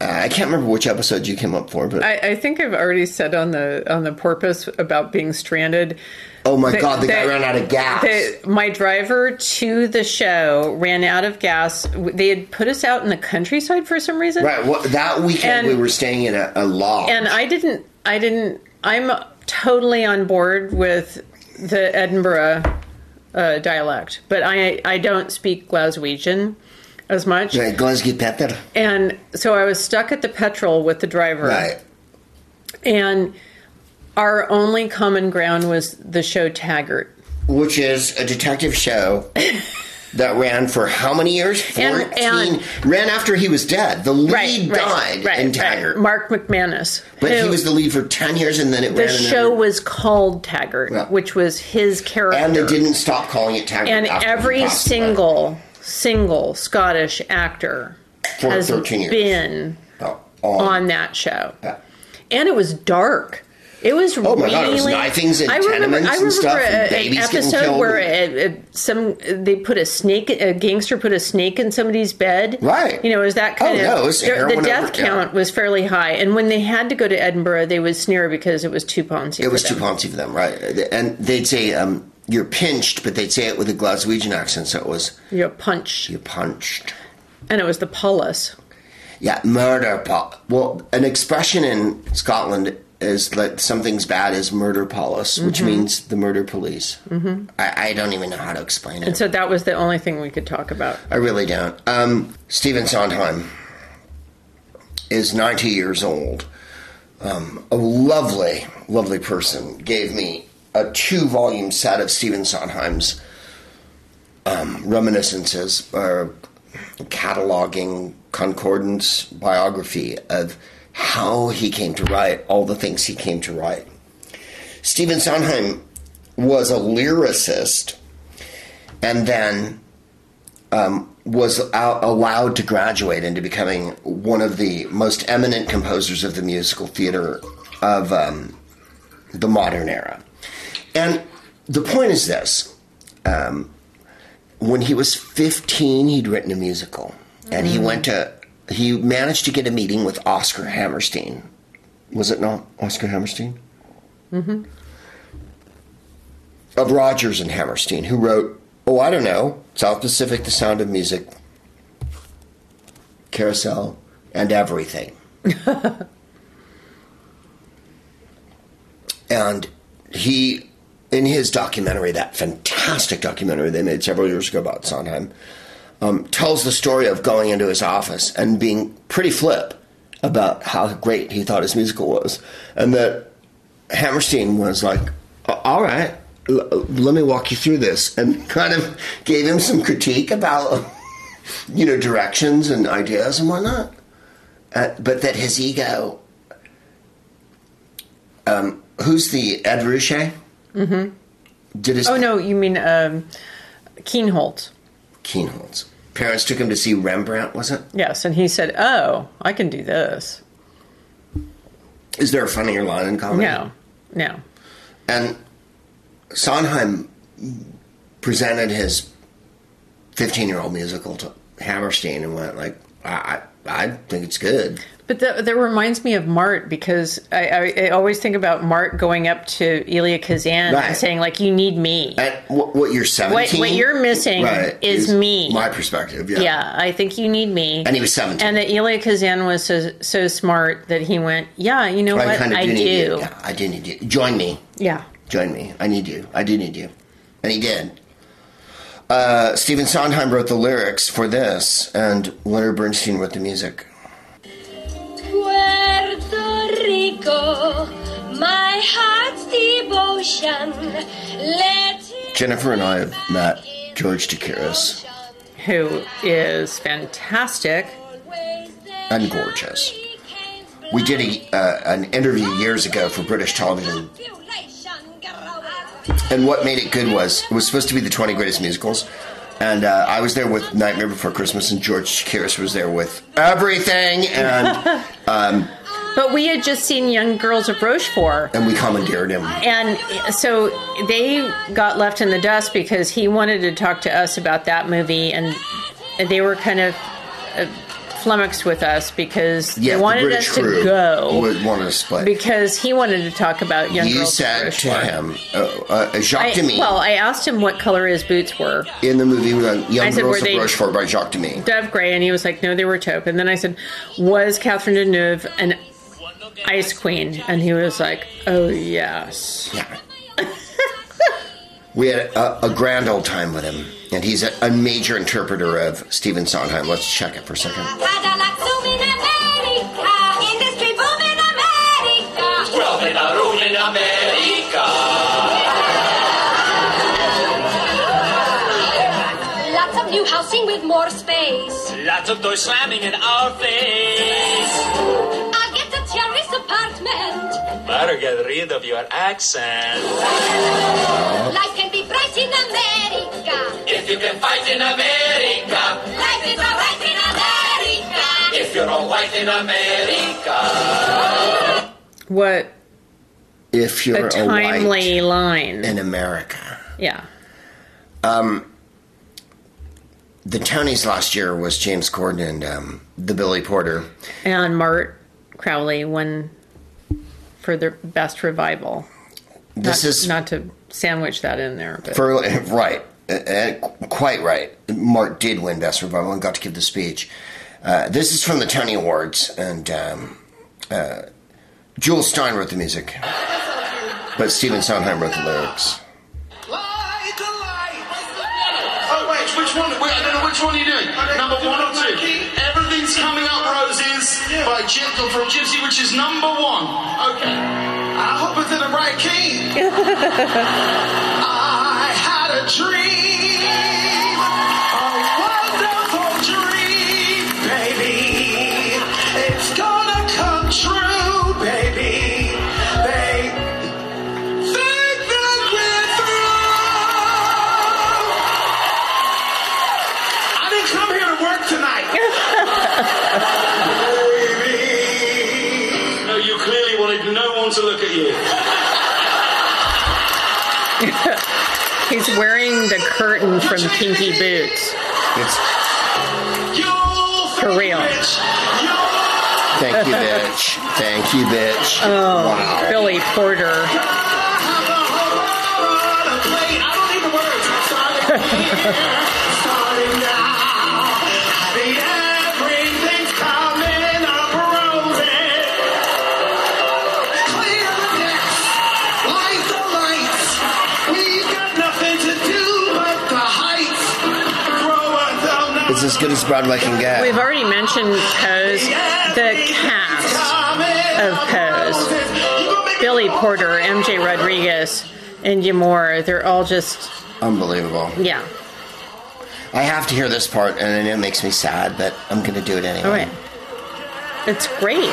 [SPEAKER 1] Uh, I can't remember which episode you came up for, but
[SPEAKER 2] I, I think I've already said on the on the porpoise about being stranded.
[SPEAKER 1] oh my god, the guy ran out of gas.
[SPEAKER 2] My driver to the show ran out of gas. They had put us out in the countryside for some reason.
[SPEAKER 1] right, what, that weekend
[SPEAKER 2] And-
[SPEAKER 1] we were staying in a, a lodge.
[SPEAKER 2] and I didn't. I didn't. I'm totally on board with the Edinburgh uh, dialect, but I I don't speak Glaswegian as much,
[SPEAKER 1] right, Glasgow Petter.
[SPEAKER 2] and so I was stuck at the petrol with the driver,
[SPEAKER 1] Right.
[SPEAKER 2] and our only common ground was the show Taggart.
[SPEAKER 1] Which is a detective show [laughs] that ran for how many years? 14.
[SPEAKER 2] And- and-
[SPEAKER 1] ran after he was dead. The lead died in Taggart.
[SPEAKER 2] Mark McManus,
[SPEAKER 1] But he was the lead for 10 years and then it ran.
[SPEAKER 2] the show
[SPEAKER 1] another-
[SPEAKER 2] was called Taggart,
[SPEAKER 1] Yeah.
[SPEAKER 2] which was his character.
[SPEAKER 1] And they didn't stop calling it Taggart.
[SPEAKER 2] and every
[SPEAKER 1] passed away.
[SPEAKER 2] Single Scottish actor
[SPEAKER 1] For
[SPEAKER 2] has
[SPEAKER 1] 13 years.
[SPEAKER 2] been
[SPEAKER 1] Oh,
[SPEAKER 2] on that show,
[SPEAKER 1] Yeah.
[SPEAKER 2] and it was dark. It was
[SPEAKER 1] Oh my
[SPEAKER 2] really.
[SPEAKER 1] God, it was knifings and
[SPEAKER 2] I remember,
[SPEAKER 1] tenements
[SPEAKER 2] I
[SPEAKER 1] and
[SPEAKER 2] remember
[SPEAKER 1] stuff and
[SPEAKER 2] a-
[SPEAKER 1] babies
[SPEAKER 2] an
[SPEAKER 1] getting
[SPEAKER 2] episode
[SPEAKER 1] killed
[SPEAKER 2] where
[SPEAKER 1] and-
[SPEAKER 2] some they put a snake, a gangster put a snake in somebody's bed.
[SPEAKER 1] Right.
[SPEAKER 2] You know, it was that kind
[SPEAKER 1] Oh,
[SPEAKER 2] of.
[SPEAKER 1] no, it was
[SPEAKER 2] the-
[SPEAKER 1] heroin
[SPEAKER 2] the death count was fairly high, and when they had to go to Edinburgh, they would sneer because it was too poncy.
[SPEAKER 1] It was too poncy for them, right? And they'd say, um, you're pinched, but they'd say it with a Glaswegian accent, so it was,
[SPEAKER 2] You're punched,
[SPEAKER 1] You're punched.
[SPEAKER 2] and it was the pullus.
[SPEAKER 1] Yeah, murder. Po- well, an expression in Scotland is that something's bad is murder police, which
[SPEAKER 2] Mm-hmm.
[SPEAKER 1] means the murder police. Mm-hmm. I, I don't even know how to explain it.
[SPEAKER 2] And so that was the only thing we could talk about.
[SPEAKER 1] I really don't. Um, Stephen Sondheim is 90 years old. Um, a lovely, lovely person gave me a two volume set of Stephen Sondheim's um, reminiscences or cataloging concordance biography of how he came to write all the things he came to write. Stephen Sondheim was a lyricist and then um, was allowed to graduate into becoming one of the most eminent composers of the musical theater of um, the modern era. And the point is this um, when he was 15, he'd written a musical, and he went to, he managed to get a meeting with Oscar Hammerstein. Was it not Oscar Hammerstein? Mm-hmm. Of Rodgers and Hammerstein, who wrote, oh, I don't know, South Pacific, The Sound of Music, Carousel, and everything. [laughs] and he, in his documentary, that fantastic documentary they made several years ago about Sondheim, um, tells the story of going into his office and being pretty flip about how great he thought his musical was. And that Hammerstein was like, all right, l- let me walk you through this. And [laughs] kind of gave him some critique about, [laughs] you know, directions and ideas and whatnot. Uh, but that his ego. Um, who's the Ed Ruscha? Mm-hmm. Did his
[SPEAKER 2] Oh no, you mean um, Kienholz?
[SPEAKER 1] Kienholz. Parents took him to see Rembrandt, was it?
[SPEAKER 2] Yes, and he said, "Oh, I can do this."
[SPEAKER 1] Is there a funnier line in comedy?
[SPEAKER 2] No, no.
[SPEAKER 1] And Sondheim presented his 15 year old musical to Hammerstein and went like, I, I, I think it's good.
[SPEAKER 2] But that, that reminds me of Mart because I, I, I always think about Mart going up to Elia Kazan
[SPEAKER 1] Right.
[SPEAKER 2] and saying like, "You need me."
[SPEAKER 1] And what, what you're 17?
[SPEAKER 2] what you're missing
[SPEAKER 1] Right,
[SPEAKER 2] is, me.
[SPEAKER 1] My perspective, yeah.
[SPEAKER 2] yeah, I think you need me.
[SPEAKER 1] And he was 17.
[SPEAKER 2] And that Elia Kazan was so so smart that he went, "Yeah, you know
[SPEAKER 1] I
[SPEAKER 2] what?
[SPEAKER 1] kind of
[SPEAKER 2] I
[SPEAKER 1] do
[SPEAKER 2] do."
[SPEAKER 1] you. Yeah, I do need you. Join me.
[SPEAKER 2] yeah.
[SPEAKER 1] Join me. I need you. I do need you. And he did. Uh, Stephen Sondheim wrote the lyrics for this, and Leonard Bernstein wrote the music.
[SPEAKER 5] Puerto Rico, my heart's devotion. Let
[SPEAKER 1] Jennifer and I have met George Chakiris,
[SPEAKER 2] Who is fantastic.
[SPEAKER 1] and gorgeous. We did a, uh, an interview years ago for British television, and what made it good was it was supposed to be the 20 greatest musicals. And uh, I was there with Nightmare Before Christmas, and George Chakiris was there with everything, and [laughs]
[SPEAKER 2] But we had just seen Young Girls of Rochefort.
[SPEAKER 1] and we commandeered him.
[SPEAKER 2] And so they got left in the dust because he wanted to talk to us about that movie, and they were kind of uh, flummoxed with us because
[SPEAKER 1] Yeah,
[SPEAKER 2] they wanted
[SPEAKER 1] British
[SPEAKER 2] us to go
[SPEAKER 1] would want us to
[SPEAKER 2] because he wanted to talk about Young
[SPEAKER 1] you
[SPEAKER 2] Girls
[SPEAKER 1] said
[SPEAKER 2] of
[SPEAKER 1] to him, uh, uh, Jacques
[SPEAKER 2] I,
[SPEAKER 1] Demy,
[SPEAKER 2] well, I asked him what color his boots were,
[SPEAKER 1] in the movie uh, Young
[SPEAKER 2] said,
[SPEAKER 1] Girls of
[SPEAKER 2] they-
[SPEAKER 1] Rochefort by Jacques Demy.
[SPEAKER 2] dove gray, and he was like, "No, they were taupe." And then I said, "Was Catherine Deneuve an ice queen?" And he was like, "Oh yes."
[SPEAKER 1] Yeah. [laughs] we had a, a grand old time with him, and he's a, a major interpreter of Stephen Sondheim. Let's check it for a second.
[SPEAKER 5] Cadillac zoom in America, industry boom in America.
[SPEAKER 3] Well, in a room in America.
[SPEAKER 5] Lots of new housing with more space.
[SPEAKER 3] Lots of doors slamming in our face. Better get rid of your accent.
[SPEAKER 5] Life can be bright in America.
[SPEAKER 3] If you can fight in America.
[SPEAKER 5] Life is alright in America.
[SPEAKER 3] If you're all white in America.
[SPEAKER 2] What
[SPEAKER 1] If you're
[SPEAKER 2] a
[SPEAKER 1] a,
[SPEAKER 2] timely
[SPEAKER 1] white
[SPEAKER 2] line.
[SPEAKER 1] in America,
[SPEAKER 2] yeah.
[SPEAKER 1] Um, the Tonys last year was James Corden and um, the Billy Porter.
[SPEAKER 2] And Mart Crowley won for the best revival.
[SPEAKER 1] This
[SPEAKER 2] not,
[SPEAKER 1] is
[SPEAKER 2] not to sandwich that in there, but
[SPEAKER 1] For [laughs] right, uh, uh, quite right. Mark did win Best Revival and got to give the speech. Uh, this is from the Tony Awards, and um, uh, Jule Styne wrote the music, but Stephen Sondheim wrote the lyrics.
[SPEAKER 6] Light the light. Oh wait, which one? Wait, I don't know which one you're doing. Number one or two? By Gyp from Gypsy, which is number one. Okay. I hope it's in the right key. [laughs] I had a dream, [laughs]
[SPEAKER 2] he's wearing the curtain from Kinky Boots.
[SPEAKER 1] It's
[SPEAKER 6] You'll
[SPEAKER 2] For real.
[SPEAKER 6] bitch.
[SPEAKER 1] Thank you, bitch. Thank you, bitch. [laughs]
[SPEAKER 2] Oh,
[SPEAKER 1] wow.
[SPEAKER 2] Billy Porter. [laughs]
[SPEAKER 1] as good as Broadway can get.
[SPEAKER 2] We've already mentioned Pose. The cast of Pose. Billy Porter, MJ Rodriguez, and Moore, they're all just,
[SPEAKER 1] Unbelievable.
[SPEAKER 2] yeah.
[SPEAKER 1] I have to hear this part, and it makes me sad, but I'm going to do it anyway.
[SPEAKER 2] All right. It's great.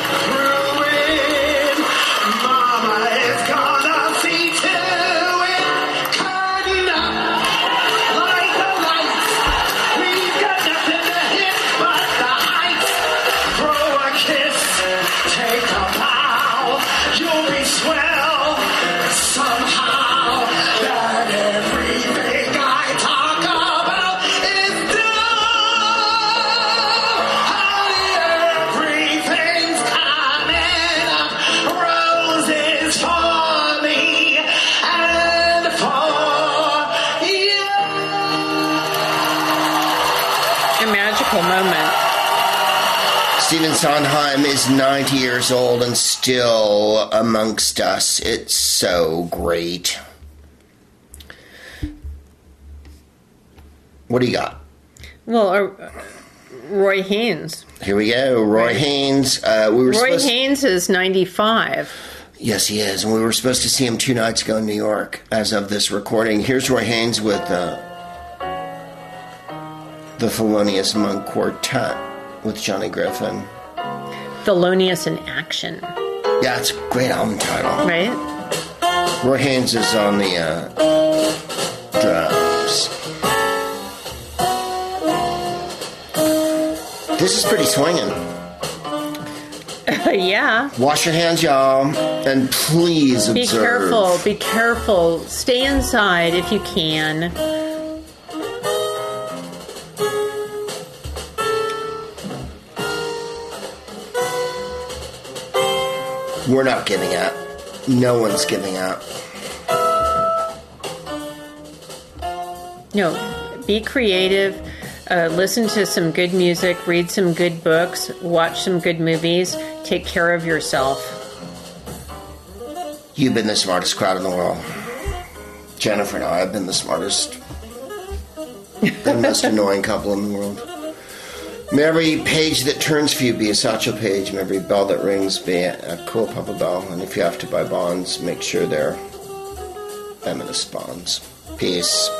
[SPEAKER 6] Is
[SPEAKER 1] 90 years old and still amongst us. It's so great. What do you got?
[SPEAKER 2] Well, uh, Roy Haynes.
[SPEAKER 1] Here we go. Roy
[SPEAKER 2] Right.
[SPEAKER 1] Haynes. Uh, we were
[SPEAKER 2] Roy Haynes is 95.
[SPEAKER 1] Yes, he is. And we were supposed to see him two nights ago in New York as of this recording. Here's Roy Haynes with uh, the Thelonious Monk Quartet with Johnny Griffin.
[SPEAKER 2] Thelonious in Action,
[SPEAKER 1] Yeah, it's a great album title.
[SPEAKER 2] right?
[SPEAKER 1] Roy Haynes is on the uh, drums. This is pretty swinging. [laughs]
[SPEAKER 2] yeah.
[SPEAKER 1] Wash your hands, y'all, and please observe.
[SPEAKER 2] Be careful. Be careful. Stay inside if you can.
[SPEAKER 1] We're not giving up. No one's giving up.
[SPEAKER 2] No, be creative. Uh, listen to some good music. Read some good books. Watch some good movies. Take care of yourself.
[SPEAKER 1] You've been the smartest crowd in the world. Jennifer and I have been the smartest, the most [laughs] annoying couple in the world. May every page that turns for you be a Satchel Paige, May every bell that rings be a, cool papa bell. And if you have to buy bonds, make sure they're feminist bonds. Peace.